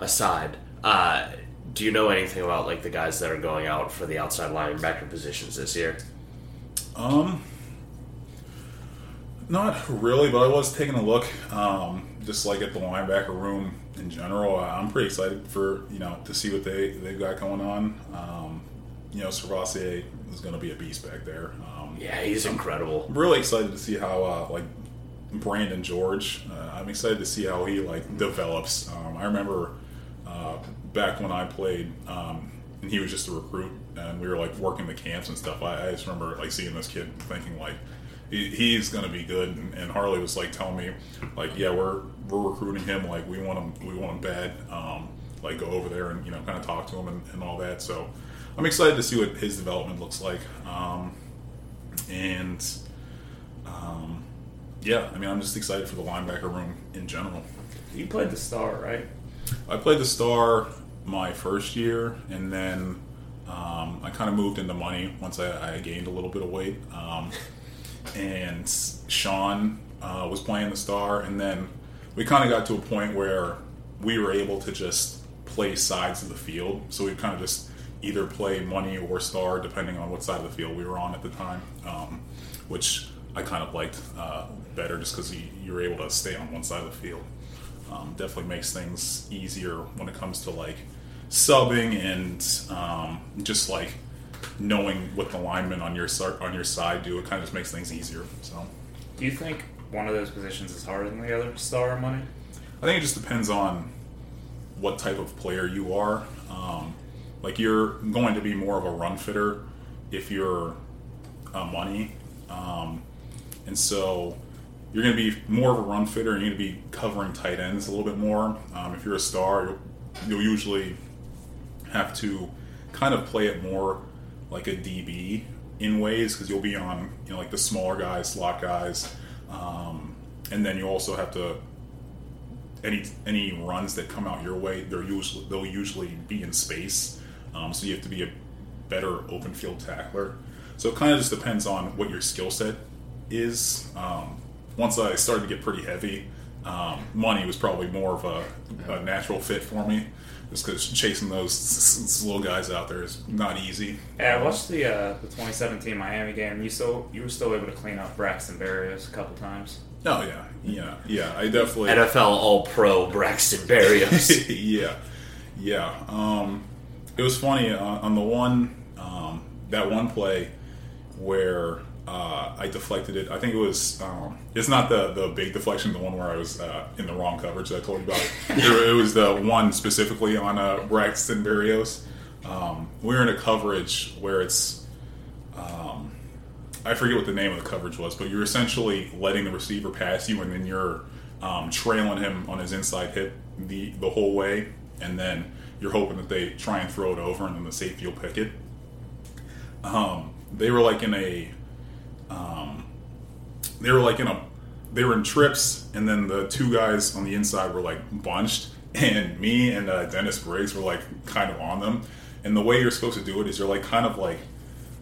aside, uh, do you know anything about like the guys that are going out for the outside linebacker positions this year? um, not really, but I was taking a look, um, just like at the linebacker room in general. Uh, I'm pretty excited for you know to see what they they've got going on. Um, you know, SirVocea is going to be a beast back there. Um, Yeah, he's incredible. I'm really excited to see how uh, like Brandon George. Uh, I'm excited to see how he like develops. Um, I remember uh, back when I played, um, and he was just a recruit, and we were like working the camps and stuff. I, I just remember like seeing this kid, thinking like he's going to be good. And, and Harley was like telling me like, yeah, we're we're recruiting him. Like we want him, we want him bad. Um, like go over there and you know kind of talk to him and, and all that. So I'm excited to see what his development looks like. Um, and um, yeah, I mean, I'm just excited for the linebacker room in general. You played the star, right? I played the star my first year, and then um, I kind of moved into money once I, I gained a little bit of weight. [LAUGHS] And Sean uh, was playing the star, and then we kind of got to a point where we were able to just play sides of the field. So we kind of just either play money or star, depending on what side of the field we were on at the time, um, which I kind of liked uh, better just because you, are able to stay on one side of the field. Um, definitely makes things easier when it comes to like subbing and um, just like knowing what the linemen on your side on your side do. It kind of just makes things easier. So Do you think one of those positions is harder than the other, star or money? I think it just depends on what type of player you are. Um, like you're going to be more of a run fitter if you're uh, money, um, and so you're going to be more of a run fitter, and you're going to be covering tight ends a little bit more. Um, if you're a star, you'll, you'll usually have to kind of play it more like a DB in ways because you'll be on you know like the smaller guys, slot guys, um, and then you also have to any any runs that come out your way. They're usually they'll usually be in space, um, so you have to be a better open field tackler. So it kind of just depends on what your skill set is. Um, once I started to get pretty heavy, um, money was probably more of a, a natural fit for me, just because chasing those s- s- little guys out there is not easy. Yeah, I watched the uh, the 2017 Miami game. You still you were still able to clean up Braxton Berrios a couple times. Oh yeah, yeah, yeah. I definitely NFL All Pro Braxton Berrios. [LAUGHS] yeah, yeah. Um, it was funny uh, on the one um, that one play where uh, I deflected it. I think it was. Um, it's not the the big deflection, the one where I was uh, in the wrong coverage that I told you about. [LAUGHS] it, it was the one specifically on uh, Braxton Berrios. Um, we were in a coverage where it's. Um, I forget what the name of the coverage was, but you're essentially letting the receiver pass you, and then you're um, trailing him on his inside hip the the whole way, and then you're hoping that they try and throw it over, and then the safety will pick it. Um, they were like in a, um, they were like in a, they were in trips, and then the two guys on the inside were like bunched, [LAUGHS] and me and uh, Dennis Briggs were like kind of on them. And the way you're supposed to do it is you're like kind of like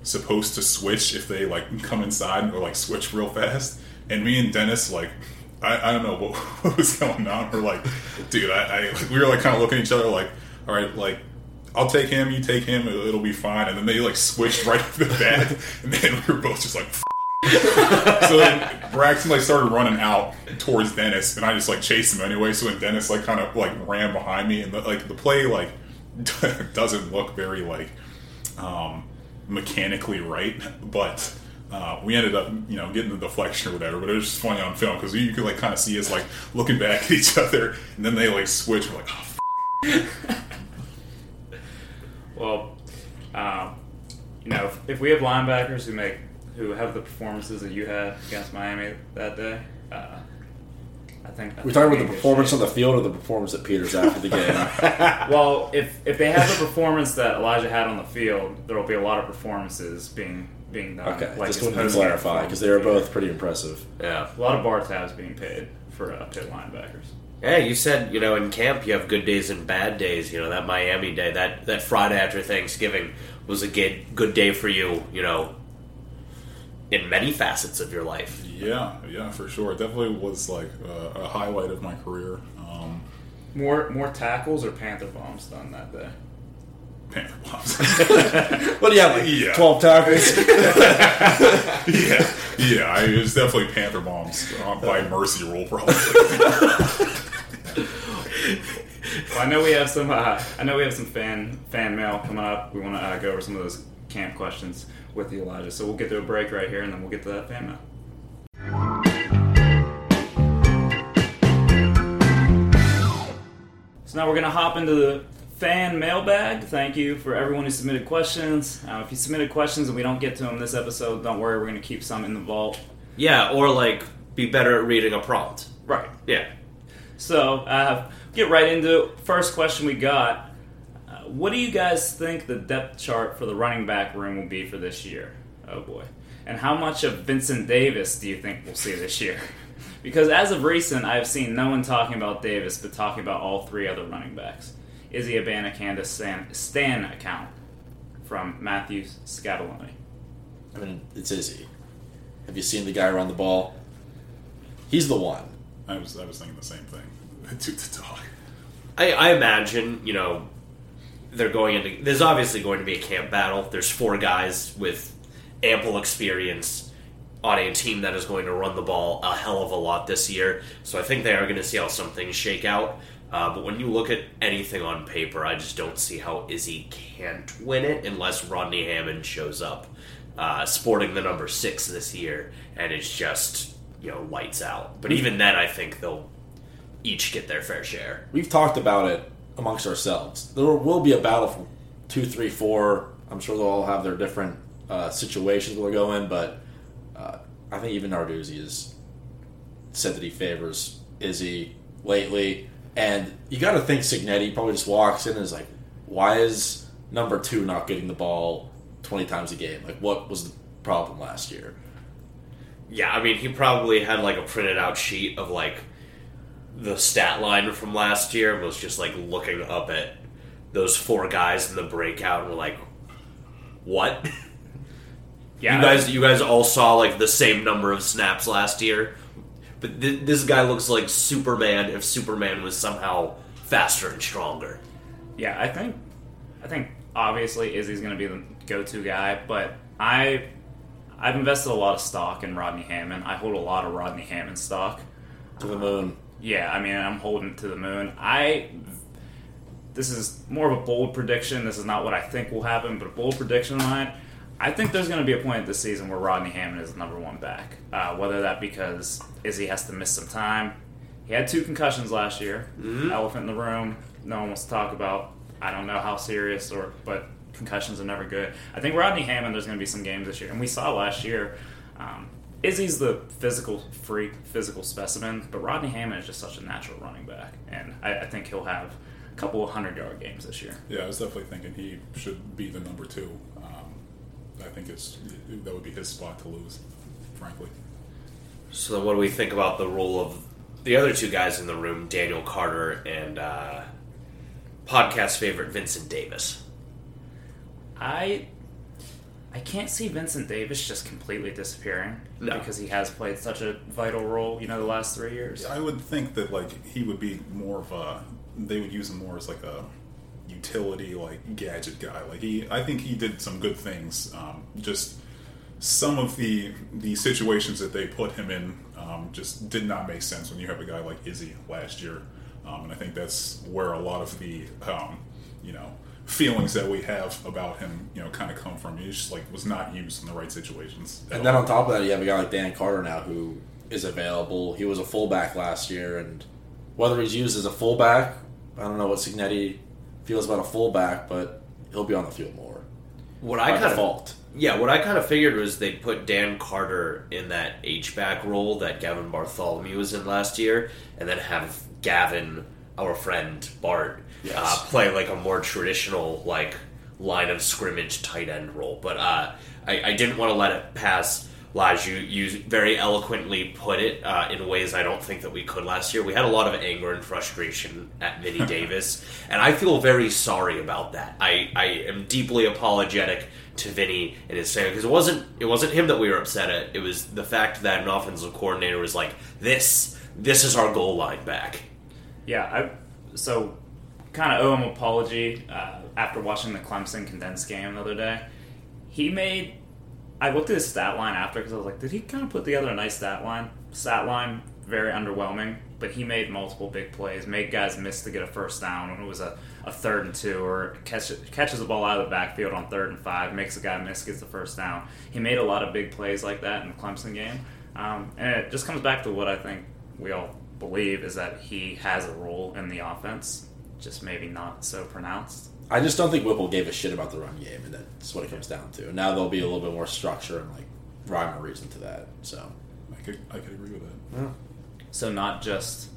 supposed to switch if they like [LAUGHS] come inside or like switch real fast. And me and Dennis like I, I don't know [LAUGHS] what, what was going on. We're like, dude, I, I we were like kind of looking at each other like, all right, like I'll take him, you take him, it'll, it'll be fine. And then they like switched right off the bat, and then we were both just like. [LAUGHS] so then Braxton like started running out towards Dennis, and I just like chased him anyway. So then Dennis like kind of like ran behind me, and the, like the play like [LAUGHS] doesn't look very like um, mechanically right, but uh, we ended up you know getting the deflection or whatever. But it was just funny on film because you could like kind of see us like looking back at each other, and then they like switch. We're like, oh. Well, um, you know, if, if we have linebackers who make who have the performances that you had against Miami that day, uh, I think We're talking about the we have a performance on the field or the performance at Peters after the game. [LAUGHS] [LAUGHS] Well, if if they have the performance that Elijah had on the field, there will be a lot of performances being being done. okay, like just his wanted to clarify because they were performance. both pretty impressive. yeah. a lot of bar tabs being paid for uh, Pitt linebackers. Yeah, you said you know in camp you have good days and bad days. You know that Miami day, that that Friday after Thanksgiving was a good good day for you. You know, in many facets of your life. Yeah, yeah, for sure. It definitely was like a, a highlight of my career. Um, More more tackles or Panther bombs done that day. Panther bombs. [LAUGHS] But yeah, like Yeah. twelve tackles. [LAUGHS] yeah, yeah. I, it was definitely Panther bombs uh, by mercy rule, probably. Well, I know we have some. Uh, I know we have some fan fan mail coming up. We want to uh, go over some of those camp questions with Elijah. So we'll get to a break right here, and then we'll get to that fan mail. So now we're gonna hop into the fan mailbag. Thank you for everyone who submitted questions. Uh, if you submitted questions and we don't get to them this episode, don't worry. We're gonna keep some in the vault. Yeah, or like be better at reading a prompt. Right. Yeah. So, uh, get right into it. First question we got. What do you guys think the depth chart for the running back room will be for this year? Oh boy. And how much of Vincent Davis do you think we'll see this year? [LAUGHS] because as of recent, I've seen no one talking about Davis, but talking about all three other running backs. Is he Abanikanda Stan, Stan account from Matthew Scatoloni? I mean, it's Izzy. Have you seen the guy run the ball? He's the one. I was I was thinking the same thing. [LAUGHS] To the dog. I, I imagine, you know, they're going into. There's obviously going to be a camp battle. There's four guys with ample experience on a team that is going to run the ball a hell of a lot this year. So I think they are going to see how some things shake out. Uh, but when you look at anything on paper, I just don't see how Izzy can't win it unless Rodney Hammond shows up, uh, sporting the number six this year, and it's just you know lights out. But even then, I think they'll each get their fair share. We've talked about it amongst ourselves. There will be a battle from two, three, four. I'm sure they'll all have their different uh, situations they'll go in, but uh, I think even Narduzzi has said that he favors Izzy lately. And you got to think Cignetti probably just walks in and is like, why is number two not getting the ball 20 times a game? Like, what was the problem last year. Yeah, I mean, he probably had like a printed out sheet of like the stat line from last year and was just like looking up at those four guys in the breakout and were like, "What? [LAUGHS] Yeah, you guys, you guys all saw like the same number of snaps last year, but th- this guy looks like Superman if Superman was somehow faster and stronger." Yeah, I think I think obviously Izzy's going to be the go-to guy, but I I've invested a lot of stock in Rodney Hammond. I hold a lot of Rodney Hammond stock. To the moon. Yeah, I mean, I'm holding it to the moon. I this is more of a bold prediction. This is not what I think will happen, but a bold prediction of mine. I think there's going to be a point this season where Rodney Hammond is the number one back. Uh, whether that because Izzy has to miss some time. He had two concussions last year. Elephant in the room. No one wants to talk about. I don't know how serious or but concussions are never good. I think Rodney Hammond. There's going to be some games this year, and we saw last year. Um, Izzy's the physical freak, physical specimen, but Rodney Hammond is just such a natural running back, and I, I think he'll have a couple of hundred yard games this year. Yeah, I was definitely thinking he should be the number two. Um, I think it's that would be his spot to lose, frankly. So then, what do we think about the role of the other two guys in the room, Daniel Carter and uh, podcast favorite Vincent Davis? I I can't see Vincent Davis just completely disappearing No. because he has played such a vital role, you know, the last three years. I would think that like he would be more of a. They would use him more as like a utility, like gadget guy. Like he, I think he did some good things. Um, just some of the the situations that they put him in um, just did not make sense when you have a guy like Izzy last year, um, and I think that's where a lot of the um, you know feelings that we have about him, you know, kind of come from. He just like was not used in the right situations. And then all. on top of that, you have a guy like Dan Carter now who is available. He was a fullback last year, and whether he's used as a fullback, I don't know what Cignetti feels about a fullback, but he'll be on the field more. What I kind of default. yeah, what I kind of figured was they'd put Dan Carter in that H back role that Gavin Bartholomew was in last year, and then have Gavin, our friend Bart, Yes. uh, play like a more traditional like line of scrimmage tight end role. But uh, I, I didn't want to let it pass. Laj, you, you very eloquently put it uh, in ways I don't think that we could last year. We had a lot of anger and frustration at Vinny [LAUGHS] Davis, and I feel very sorry about that. I, I am deeply apologetic to Vinny and his family because it wasn't it wasn't him that we were upset at. It was the fact that an offensive coordinator was like, "This this is our goal line back." Yeah, I so kind of owe him an apology uh, after watching the Clemson condensed game the other day. He made. I looked at his stat line after because I was like, did he kind of put together a nice stat line? Stat line very underwhelming, but he made multiple big plays, made guys miss to get a first down when it was a, a third and two, or catch, catches the ball out of the backfield on third and five, makes a guy miss, gets the first down. He made a lot of big plays like that in the Clemson game, um, and it just comes back to what I think we all believe is that he has a role in the offense, just maybe not so pronounced. I just don't think Whipple gave a shit about the run game, and that's what it comes down to. Now there'll be a little bit more structure and like rhyme or reason to that. So I could I could agree with that. So not just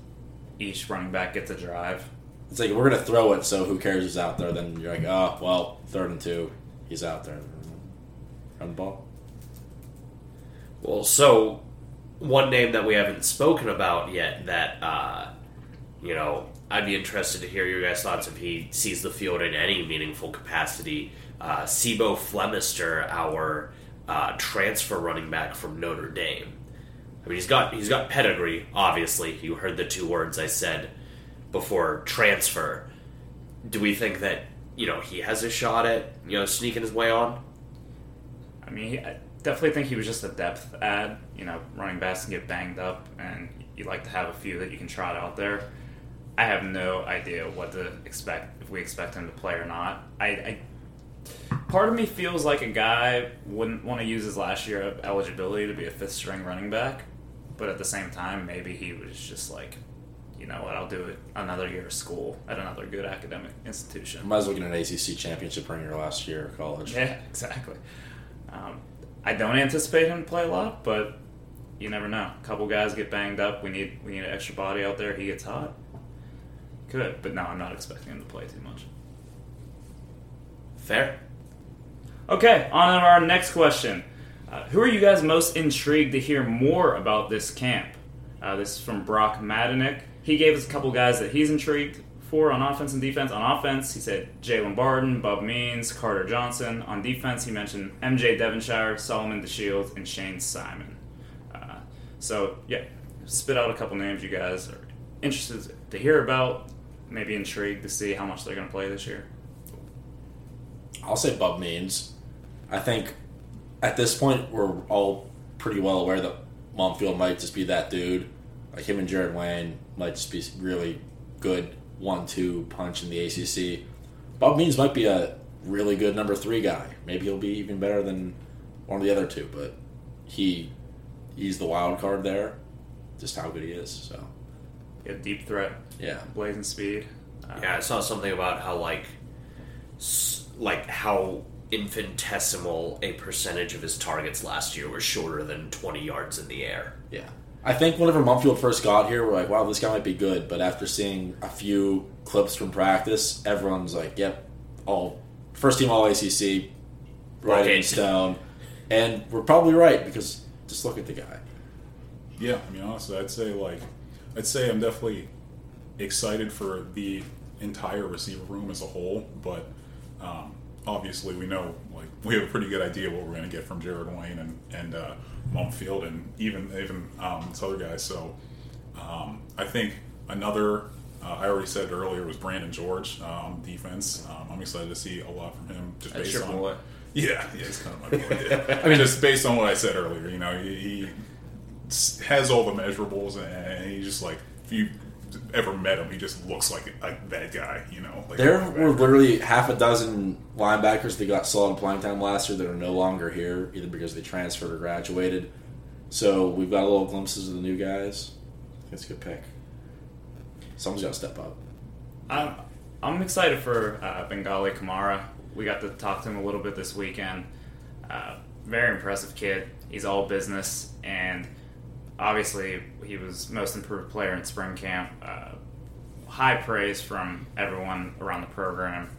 each running back gets a drive. it's like we're gonna throw it, so who cares who's out there? Then you're like, oh well, third and two, he's out there. Run the ball. Well, so one name that we haven't spoken about yet that uh, you know I'd be interested to hear your guys' thoughts if he sees the field in any meaningful capacity. Uh, C'Bo Flemister, our uh, transfer running back from Notre Dame. I mean, he's got he's got pedigree. Obviously, you heard the two words I said before transfer. Do we think that you know he has a shot at you know sneaking his way on? I mean, I definitely think he was just a depth ad. You know, running backs can get banged up, and you like to have a few that you can trot out there. I have no idea what to expect if we expect him to play or not. I, I part of me feels like a guy wouldn't want to use his last year of eligibility to be a fifth string running back, but at the same time, maybe he was just like, you know what, I'll do it another year of school at another good academic institution. Might as well get an ACC championship ring your last year of college. Yeah, [LAUGHS] exactly. Um, I don't anticipate him to play a lot, but you never know. A couple guys get banged up. We need we need an extra body out there. He gets hot. Could, but no, I'm not expecting him to play too much. Fair. Okay, on to our next question. Uh, who are you guys most intrigued to hear more about this camp? Uh, this is from Brock Madenick. He gave us a couple guys that he's intrigued for on offense and defense. On offense, he said Jalen Barden, Bub Means, Carter Johnson. On defense, he mentioned MJ Devonshire, Solomon DeShields, and Shane Simon. Uh, so, yeah, spit out a couple names you guys are interested to hear about, maybe intrigued to see how much they're going to play this year. I'll say Bub Means. I think at this point we're all pretty well aware that Mumpfield might just be that dude. Like him and Jared Wayne might just be really good one-two punch in the ACC. Bub Means might be a really good number three guy. Maybe he'll be even better than one of the other two, but he he's the wild card there. Just how good he is. So Yeah, deep threat, yeah, blazing speed. Uh, Yeah, I saw something about how like, s- like how infinitesimal a percentage of his targets last year were shorter than 20 yards in the air. Yeah. I think whenever Mumpfield first got here, we're like, wow, this guy might be good. But after seeing a few clips from practice, everyone's like, yep, all first team all ACC, right Okay. in stone. And we're probably right because just look at the guy. Yeah, I mean, honestly, I'd say like, I'd say I'm definitely excited for the entire receiver room as a whole, but um, obviously we know like we have a pretty good idea what we're going to get from Jared Wayne and and uh, Mumpfield and even even um, this other guy. So um, I think another. Uh, I already said earlier was Brandon George on defense. Um, I'm excited to see a lot from him just That's based your on boy. yeah, yeah, he's kind of my boy. Yeah. [LAUGHS] I mean, just based on what I said earlier, you know, he, he has all the measurables, and he just like if you ever met him, he just looks like a, bad guy, you know. Like There were literally half a dozen linebackers that got solid playing time last year that are no longer here, either because they transferred or graduated. So we've got a little glimpses of the new guys. It's a good pick. Someone's got to step up. I'm, I'm excited for uh, Bangally Kamara. We got to talk to him a little bit this weekend. Uh, very impressive kid. He's all business, and obviously he was most improved player in spring camp. Uh, high praise from everyone around the program.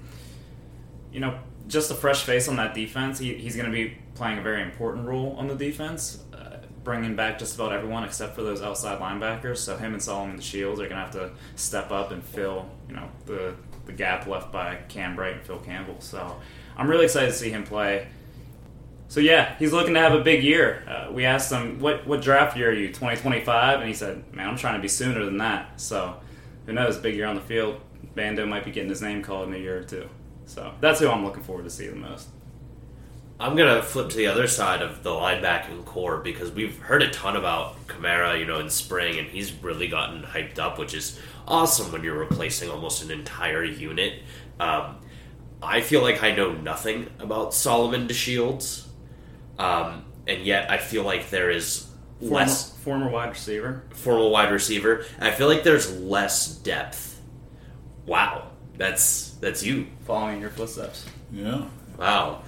You know, just a fresh face on that defense. He, he's going to be playing a very important role on the defense, uh, bringing back just about everyone except for those outside linebackers. So him and Solomon Shields are going to have to step up and fill, you know, the the gap left by Cam Bright and Phil Campbell. So I'm really excited to see him play. So yeah, he's looking to have a big year. Uh, we asked him, "What what draft year are you? 2025?" And he said, "Man, I'm trying to be sooner than that." So who knows? Big year on the field. Bando might be getting his name called in a year or two. So that's who I'm looking forward to see the most. I'm gonna flip to the other side of the linebacking core because we've heard a ton about Kamara, you know, in spring, and he's really gotten hyped up, which is awesome when you're replacing almost an entire unit. Um, I feel like I know nothing about Solomon DeShields, um, and yet I feel like there is Former, less former wide receiver. former wide receiver. I feel like there's less depth. Wow, that's that's you. Following in your footsteps. yeah. Wow,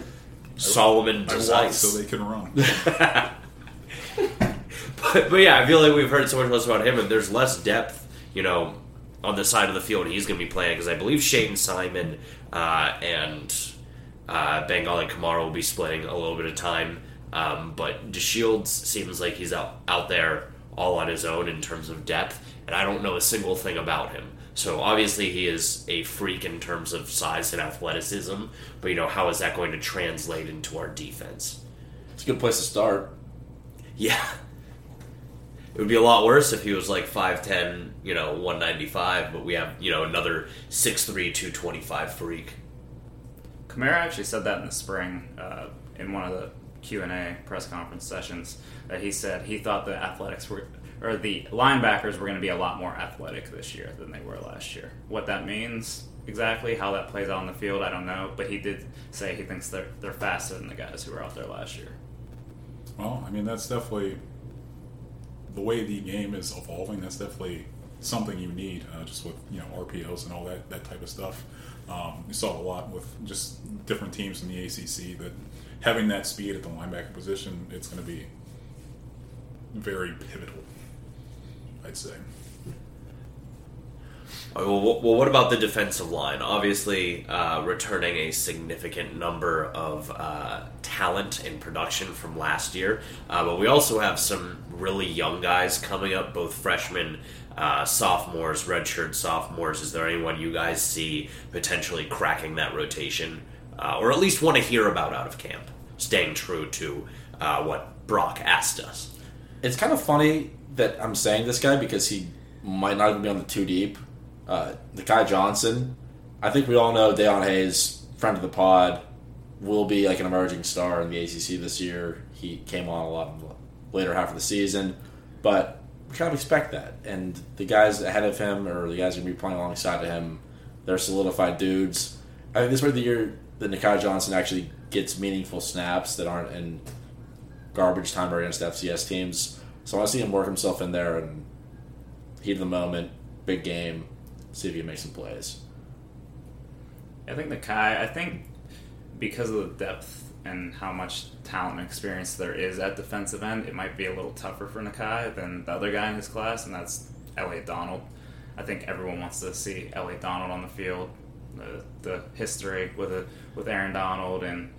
Solomon I walk Decisive. so they can run. [LAUGHS] but, but yeah, I feel like we've heard so much less about him, and there's less depth, you know, on the side of the field he's going to be playing because I believe Shane Simon uh, and uh, and Kamara will be splitting a little bit of time. Um, but DeShields seems like he's out out there all on his own in terms of depth, and I don't know a single thing about him. So obviously he is a freak in terms of size and athleticism, but you know how is that going to translate into our defense? It's a good place to start. Yeah. It would be a lot worse if he was like 5'10, you know, 195, but we have, you know, another 6'3, 225 freak. Kamara actually said that in the spring uh, in one of the Q and A press conference sessions. That he said he thought the athletics were or the linebackers were going to be a lot more athletic this year than they were last year. What that means exactly, how that plays out on the field, I don't know. But he did say he thinks they're they're faster than the guys who were out there last year. Well, I mean, that's definitely the way the game is evolving. That's definitely something you need, uh, just with you know RPOs and all that that type of stuff. Um, we saw a lot with just different teams in the ACC that having that speed at the linebacker position, it's going to be very pivotal. I'd say. Well, well, what about the defensive line? Obviously, uh, returning a significant number of uh, talent and production from last year, uh, but we also have some really young guys coming up, both freshmen, uh, sophomores, redshirt sophomores. Is there anyone you guys see potentially cracking that rotation, uh, or at least want to hear about out of camp, staying true to uh, what Brock asked us? It's kind of funny that I'm saying this guy because he might not even be on the two deep. Uh, the Kai Johnson, I think we all know Dayon Hayes, friend of the pod, will be like an emerging star in the ACC this year. He came on a lot in the later half of the season, but kind of expect that. And the guys ahead of him, or the guys going to be playing alongside of him, they're solidified dudes. I think this might be the year that Nahki Johnson actually gets meaningful snaps that aren't in garbage time or against FCS teams. So I want to see him work himself in there and heat of the moment, big game, see if he can make some plays. I think the Kai. I think because of the depth and how much talent and experience there is at defensive end, it might be a little tougher for Nahki than the other guy in his class, and that's Elliot Donald. I think everyone wants to see Elliot Donald on the field. The, the history with a, with Aaron Donald and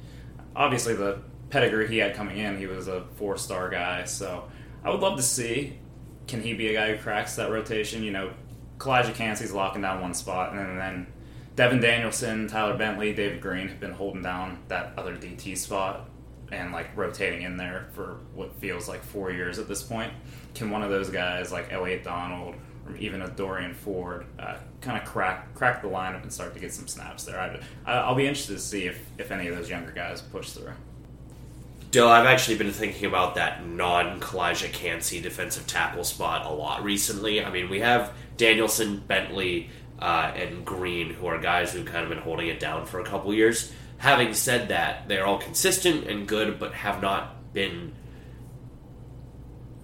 obviously the pedigree he had coming in, he was a four star guy. So I would love to see can he be a guy who cracks that rotation? You know, Calijah Kancey's locking down one spot, and then, then Devin Danielson, Tyler Bentley, David Green have been holding down that other DT spot and like rotating in there for what feels like four years at this point. Can one of those guys, like Elliot Donald or even a Dorian Ford, uh, kind of crack crack the lineup and start to get some snaps there? I- I'll be interested to see if, if any of those younger guys push through. Dill, I've actually been thinking about that non Calijah Kancey defensive tackle spot a lot recently. I mean, we have Danielson, Bentley, uh, and Green, who are guys who've kind of been holding it down for a couple years. Having said that, they're all consistent and good, but have not been,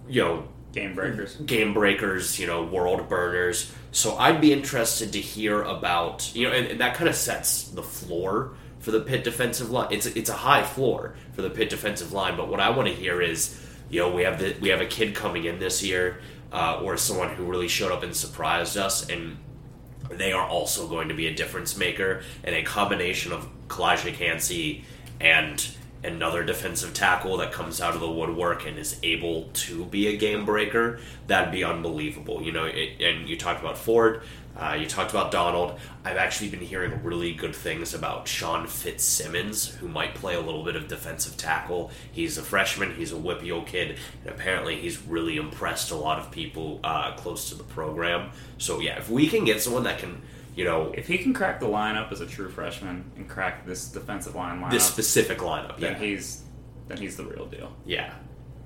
you know, Game breakers. game breakers, you know, world burners. So I'd be interested to hear about, you know, and, and that kind of sets the floor for the Pitt defensive line. It's it's a high floor for the Pitt defensive line, but what I want to hear is, you know, we have the we have a kid coming in this year, uh, or someone who really showed up and surprised us, and they are also going to be a difference maker, and a combination of Calijah Kancey and another defensive tackle that comes out of the woodwork and is able to be a game breaker, that'd be unbelievable. You know, it, and you talked about Ford, uh, you talked about Donald. I've actually been hearing really good things about Sean Fitzsimmons, who might play a little bit of defensive tackle. He's a freshman, he's a whippy old kid, and apparently he's really impressed a lot of people uh, close to the program. So, yeah, if we can get someone that can, you know, If he can crack the lineup as a true freshman and crack this defensive line lineup, this specific lineup, then yeah. he's then he's the real deal. Yeah.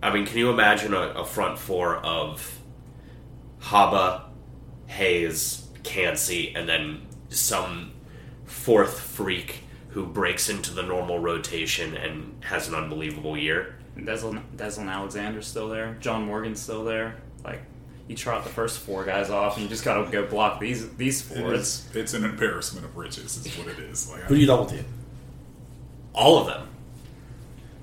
I mean, can you imagine a, a front four of Haba, Hayes, Kancey, and then some fourth freak who breaks into the normal rotation and has an unbelievable year? And Deslin, Deslin Alexander's still there. John Morgan's still there. Like you trot the first four guys off, and you just got to go block these these It four. is, it's an embarrassment of riches, is what it is. Like, Who do you double team? All of them.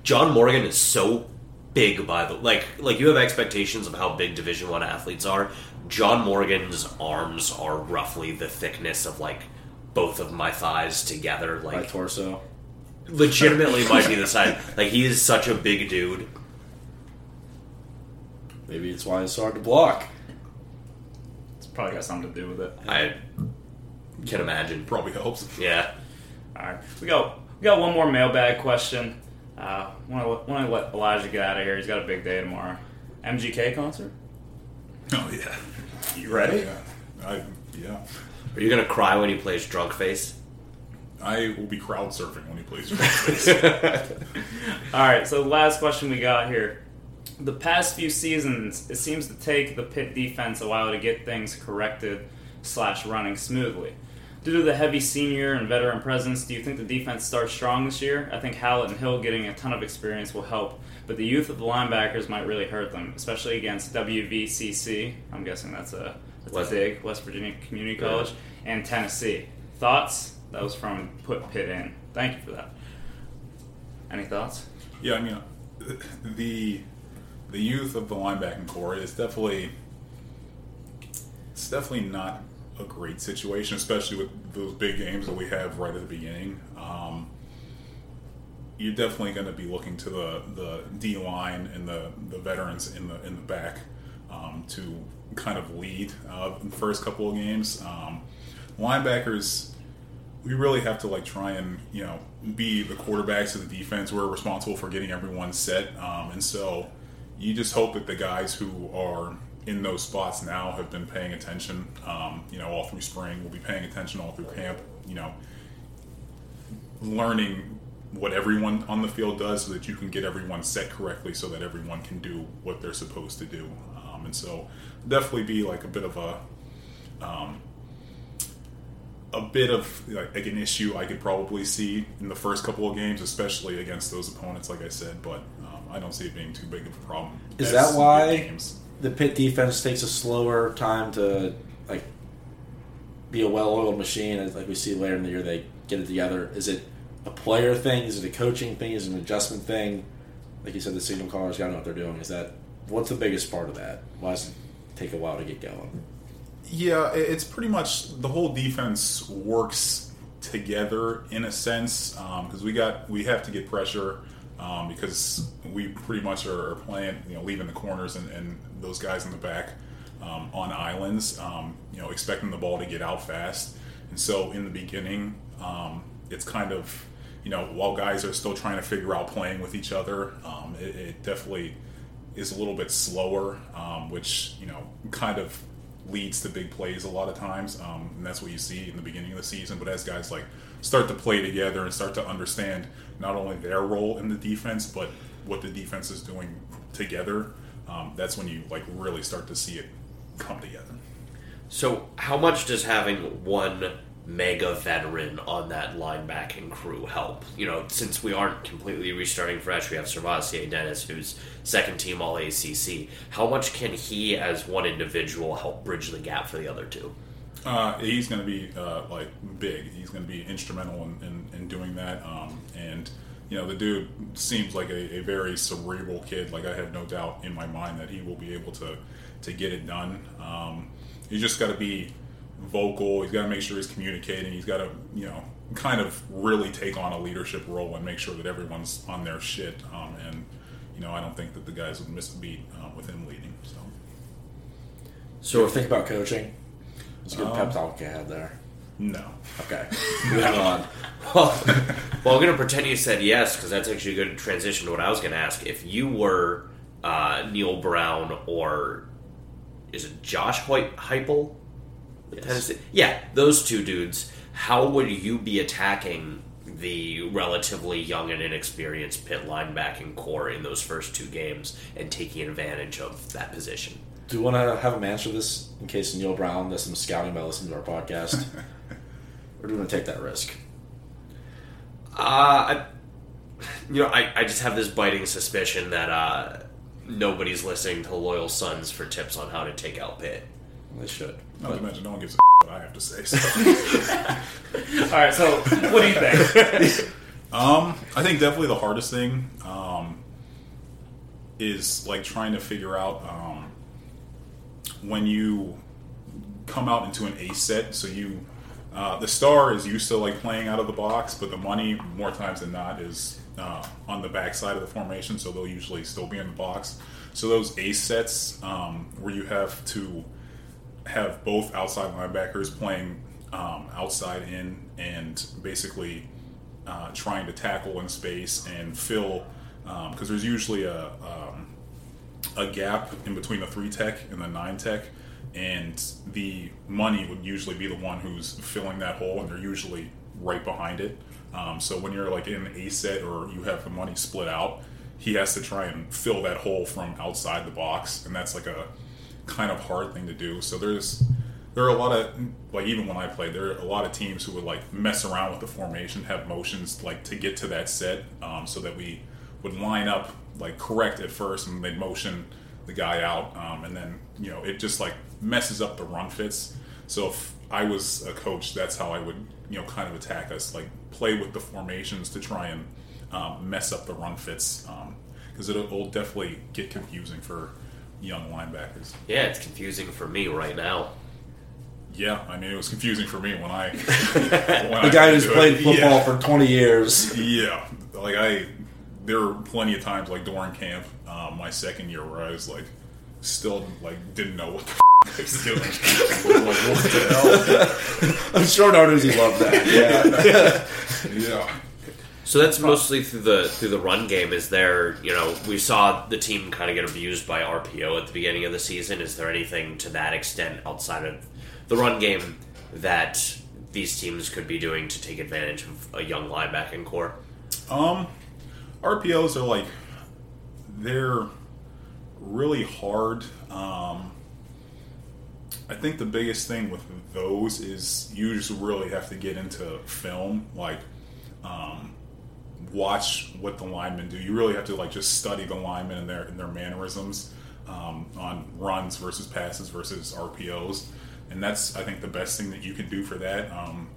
John Morgan is so big by the like like you have expectations of how big division 1 athletes are. John Morgan's arms are roughly the thickness of like both of my thighs together My like torso. legitimately might be the [LAUGHS] size. Like he is such a big dude. Maybe it's why it's hard to block. It's probably got something to do with it. I can imagine. probably helps. Yeah. All right, we got we got one more mailbag question. Uh, want to want to let Elijah get out of here. He's got a big day tomorrow. MGK concert. Oh yeah, You ready? yeah, I yeah. Are you gonna cry when he plays drunk face? I will be crowd surfing when he plays. Drums. [LAUGHS] All right, so the last question we got here. The past few seasons, it seems to take the Pitt defense a while to get things corrected slash running smoothly. Due to the heavy senior and veteran presence, do you think the defense starts strong this year? I think Hallett and Hill getting a ton of experience will help, but the youth of the linebackers might really hurt them, especially against WVCC. I'm guessing that's a that's West- a big West Virginia Community Yeah. College and Tennessee. Thoughts? That was from Put Pit In. Thank you for that. Any thoughts? yeah, I mean, [LAUGHS] the the youth of the linebacking core is definitely it's definitely not a great situation, especially with those big games that we have right at the beginning. Um, you're definitely going to be looking to the, the D line and the, the veterans in the in the back um, to kind of lead uh, the first couple of games. Um, linebackers, we really have to like try and you know be the quarterbacks of the defense. We're responsible for getting everyone set, um, and so you just hope that the guys who are in those spots now have been paying attention. Um, you know, all through spring, we'll be paying attention all through camp. You know, learning what everyone on the field does so that you can get everyone set correctly so that everyone can do what they're supposed to do. Um, and so definitely be like a bit of a um, a bit of like, an issue I could probably see in the first couple of games, especially against those opponents, like I said. But um, I don't see it being too big of a problem. Is that why- the Pitt defense takes a slower time to like be a well-oiled machine like we see later in the year they get it together is it a player thing is it a coaching thing is it an adjustment thing. Like you said the signal callers gotta know what they're doing. Is that what's the biggest part of that? Why does it take a while to get going? Yeah, it's pretty much the whole defense works together in a sense because we got we have to get pressure um, because we pretty much are, are playing you know leaving the corners and, and those guys in the back um, on islands um, you know expecting the ball to get out fast. And so in the beginning um, it's kind of you know while guys are still trying to figure out playing with each other um, it, it definitely is a little bit slower um, which you know kind of leads to big plays a lot of times, um, and that's what you see in the beginning of the season. But as guys like start to play together and start to understand not only their role in the defense, but what the defense is doing together, um, that's when you like really start to see it come together. So, how much does having one mega veteran on that linebacking crew help? You know, since we aren't completely restarting fresh, we have SirVocea Dennis, who's second team All ACC. How much can he, as one individual, help bridge the gap for the other two? Uh, he's going to be uh, like big. He's going to be instrumental in, in, in doing that. Um, and you know, the dude seems like a, a very cerebral kid. Like I have no doubt in my mind that he will be able to to get it done. Um, he's just got to be vocal. He's got to make sure he's communicating. He's got to you know kind of really take on a leadership role and make sure that everyone's on their shit. Um, and you know, I don't think that the guys would miss a beat uh, with him leading. So. so think about coaching it's a good Um, pep talk you had there No. okay [LAUGHS] moving on Well, well, I'm going to pretend you said yes because that's actually a good transition to what I was going to ask. If you were uh, Neal Brown or is it Josh Heupel? Yes. Tennessee? Yeah, those two dudes. How would you be attacking the relatively young and inexperienced Pitt linebacking core in those first two games and taking advantage of that position? do you want to have him answer this in case Neal Brown does some scouting by listening to our podcast [LAUGHS] or do you want to take that risk Uh, I, you know, I, I just have this biting suspicion that uh, nobody's listening to Loyal Sons for tips on how to take out Pitt. They should Not But- to mention, no one gives a [LAUGHS] what I have to say. So. All right, so what do you think? [LAUGHS] um, I think definitely the hardest thing um, is like trying to figure out um, when you come out into an ace set. So you, uh, the star is used to like playing out of the box, but the money more times than not is uh, on the backside of the formation. So they'll usually still be in the box. So those ace sets um, where you have to have both outside linebackers playing um, outside in and basically uh, trying to tackle in space and fill because there's usually a um, a gap in between the three tech and the nine tech, and the money would usually be the one who's filling that hole, and they're usually right behind it. Um, so when you're like in a set or you have the money split out, he has to try and fill that hole from outside the box, and that's like a kind of hard thing to do. So there's there are a lot of like even when I played, there are a lot of teams who would like mess around with the formation, have motions like to get to that set, um, so that we would line up like correct at first, and they'd motion the guy out, um, and then you know it just like messes up the run fits. So if I was a coach, that's how I would you know kind of attack us, like play with the formations to try and um, mess up the run fits, because it'll, it'll definitely get confusing for young linebackers. Yeah, it's confusing for me right now. Yeah, I mean it was confusing for me when I [LAUGHS] when The guy who's do it. played football Yeah. for 20 years. Yeah, like I, there were plenty of times like during camp, um, my second year, where I was like, still like didn't know what the f- [LAUGHS] I was doing. [LAUGHS] like what the I'm sure Narduzzi loved that. Yeah. Yeah. So that's mostly through the through the run game. Is there, you know, we saw the team kind of get abused by RPO at the beginning of the season. Is there anything to that extent outside of the run game that these teams could be doing to take advantage of a young linebacking core? Um, RPOs are like they're really hard. Um, I think the biggest thing with those is you just really have to get into film, like um, watch what the linemen do. You really have to like just study the linemen and their and their mannerisms um, on runs versus passes versus RPOs, and that's I think the best thing that you can do for that. Um,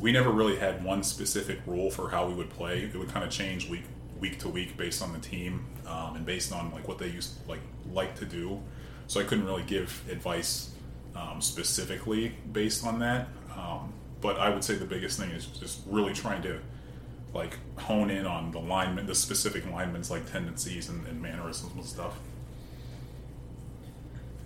we never really had one specific rule for how we would play. It would kind of change week week to week based on the team um, and based on like what they used like like to do. So I couldn't really give advice um, specifically based on that. Um, but I would say the biggest thing is just really trying to like hone in on the lineman, the specific linemen's like tendencies and, and mannerisms and stuff.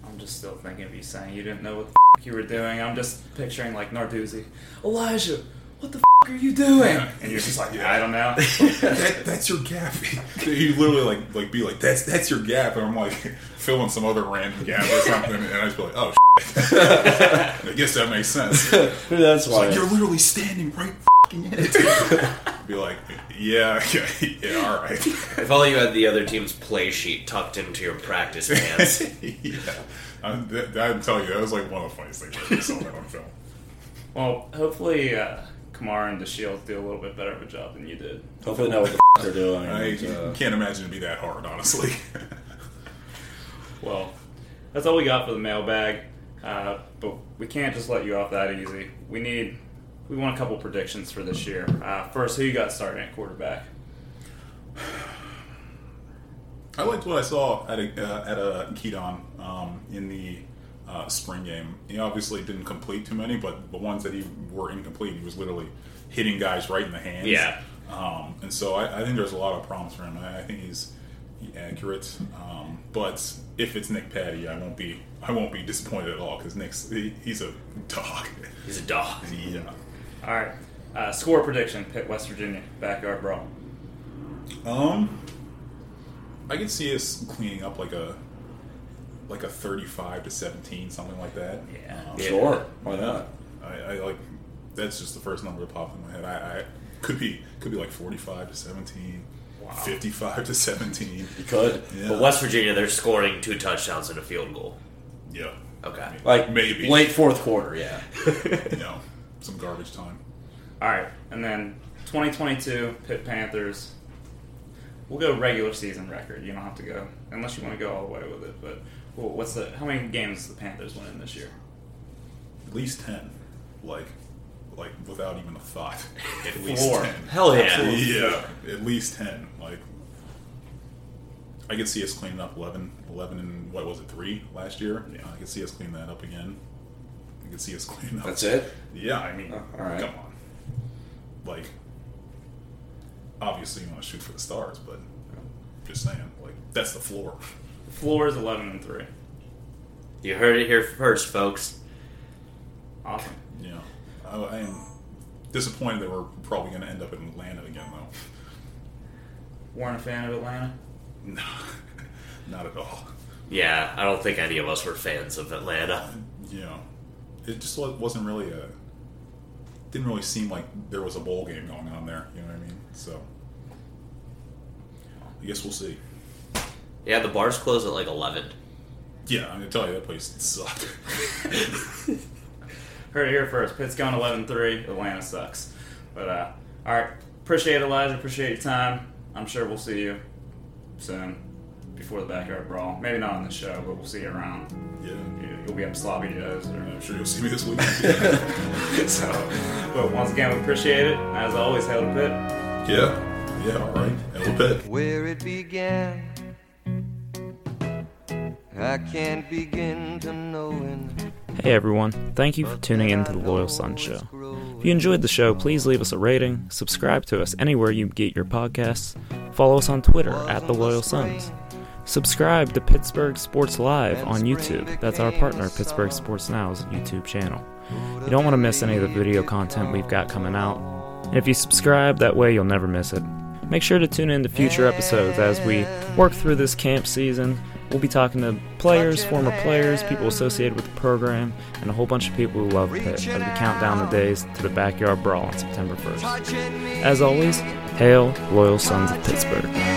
I'm just still thinking of you saying you didn't know what the f- you were doing. I'm just picturing like Narduzzi, Elijah, what the f- are you doing? And you're just like, I don't know. [LAUGHS] that, that's your gap. [LAUGHS] you literally like like be like that's that's your gap, and I'm like [LAUGHS] filling some other random gap or something, and I just be like, oh, I guess that makes sense. That's why. like you're literally standing right fing in it. Be like, yeah, yeah, [LAUGHS] yeah, all right. If all you had the other team's play sheet tucked into your practice pants. [LAUGHS] yeah, I'm, that, I'm telling you, that was like one of the funniest things I ever saw that on film. Well, hopefully uh, Kamara and DeShields do a little bit better of a job than you did. Hopefully, know what the [LAUGHS] f- they're doing. I and, uh, can't imagine it'd be that hard, honestly. Well, that's all we got for the mailbag. Uh, but we can't just let you off that easy. We need, we want a couple predictions for this year. Uh, first, who you got starting at quarterback? I liked what I saw at a, uh, at a Kedon um, in the uh, spring game. He obviously didn't complete too many, but the ones that he were incomplete, he was literally hitting guys right in the hands. Yeah. Um, and so I, I think there's a lot of promise for him. I, I think he's accurate. Um, but if it's Nick Patti, I won't be I won't be disappointed at all because Nick's he, he's a dog. He's a dog. yeah. All right. Uh, score prediction: Pitt, West Virginia, backyard brawl. Um, I could see us cleaning up like a like a thirty-five to seventeen, something like that. Yeah. Um, Sure. Why not? I, I like that's just the first number that popped in my head. I, I could be could be like forty-five to seventeen, fifty-five to seventeen. [LAUGHS] You could. Yeah. But West Virginia, they're scoring two touchdowns and a field goal. yeah, Okay. Like Maybe. late fourth quarter. Yeah. [LAUGHS] you know, some garbage time. All right, and then 2022 Pitt Panthers. We'll go regular season record. You don't have to go unless you want to go all the way with it. But well, what's the how many games the Panthers win in this year? At least ten, like like without even a thought. [LAUGHS] At least Four. ten. Hell yeah. Yeah, at least 10. Like, I could see us cleaning up 11, 11 and what was it, 3 last year? Yeah. I could see us cleaning that up again. I could see us cleaning up. That's it. Yeah, I mean, Oh, all right. come on. Like, obviously you want to shoot for the stars, but just saying, like, that's the floor. The floor is 11 and three. You heard it here first, folks. Awesome. Yeah, I, I am disappointed that we're probably going to end up in Atlanta again, though. Weren't a fan of Atlanta. No, [LAUGHS] not at all. Yeah, I don't think any of us were fans of Atlanta. you know, it just wasn't really a. Didn't really seem like there was a bowl game going on there. You know what I mean? So, I guess we'll see. Yeah, the bars close at like 11. Yeah, I'm gonna tell you that place sucked. [LAUGHS] Heard it here first. Pitt's going 11 3. Atlanta sucks. But, uh, all right. Appreciate it, Elijah. Appreciate your time. I'm sure we'll see you soon before the backyard brawl. Maybe not on the show, but we'll see you around. yeah, You- You'll be up Sloppy Joe's. Or, I'm sure you'll see me this week. [LAUGHS] so, but once again, we appreciate it. As always, hail to Pitt. yeah, yeah, all right, a to bit. where it began. I can't begin to knowing Hey everyone, thank you for tuning in to the Loyal Sons Show. If you enjoyed the show, please leave us a rating, subscribe to us anywhere you get your podcasts, follow us on Twitter at The Loyal Sons. Subscribe to Pittsburgh Sports Live on YouTube. That's our partner, Pittsburgh Sports Now's YouTube channel. You don't want to miss any of the video content we've got coming out. And if you subscribe, that way you'll never miss it. Make sure to tune in to future episodes as we work through this camp season. We'll be talking to players, former players, people associated with the program, and a whole bunch of people who love Pitt as we count down the days to the backyard brawl on September 1st. As always, hail, loyal sons of Pittsburgh.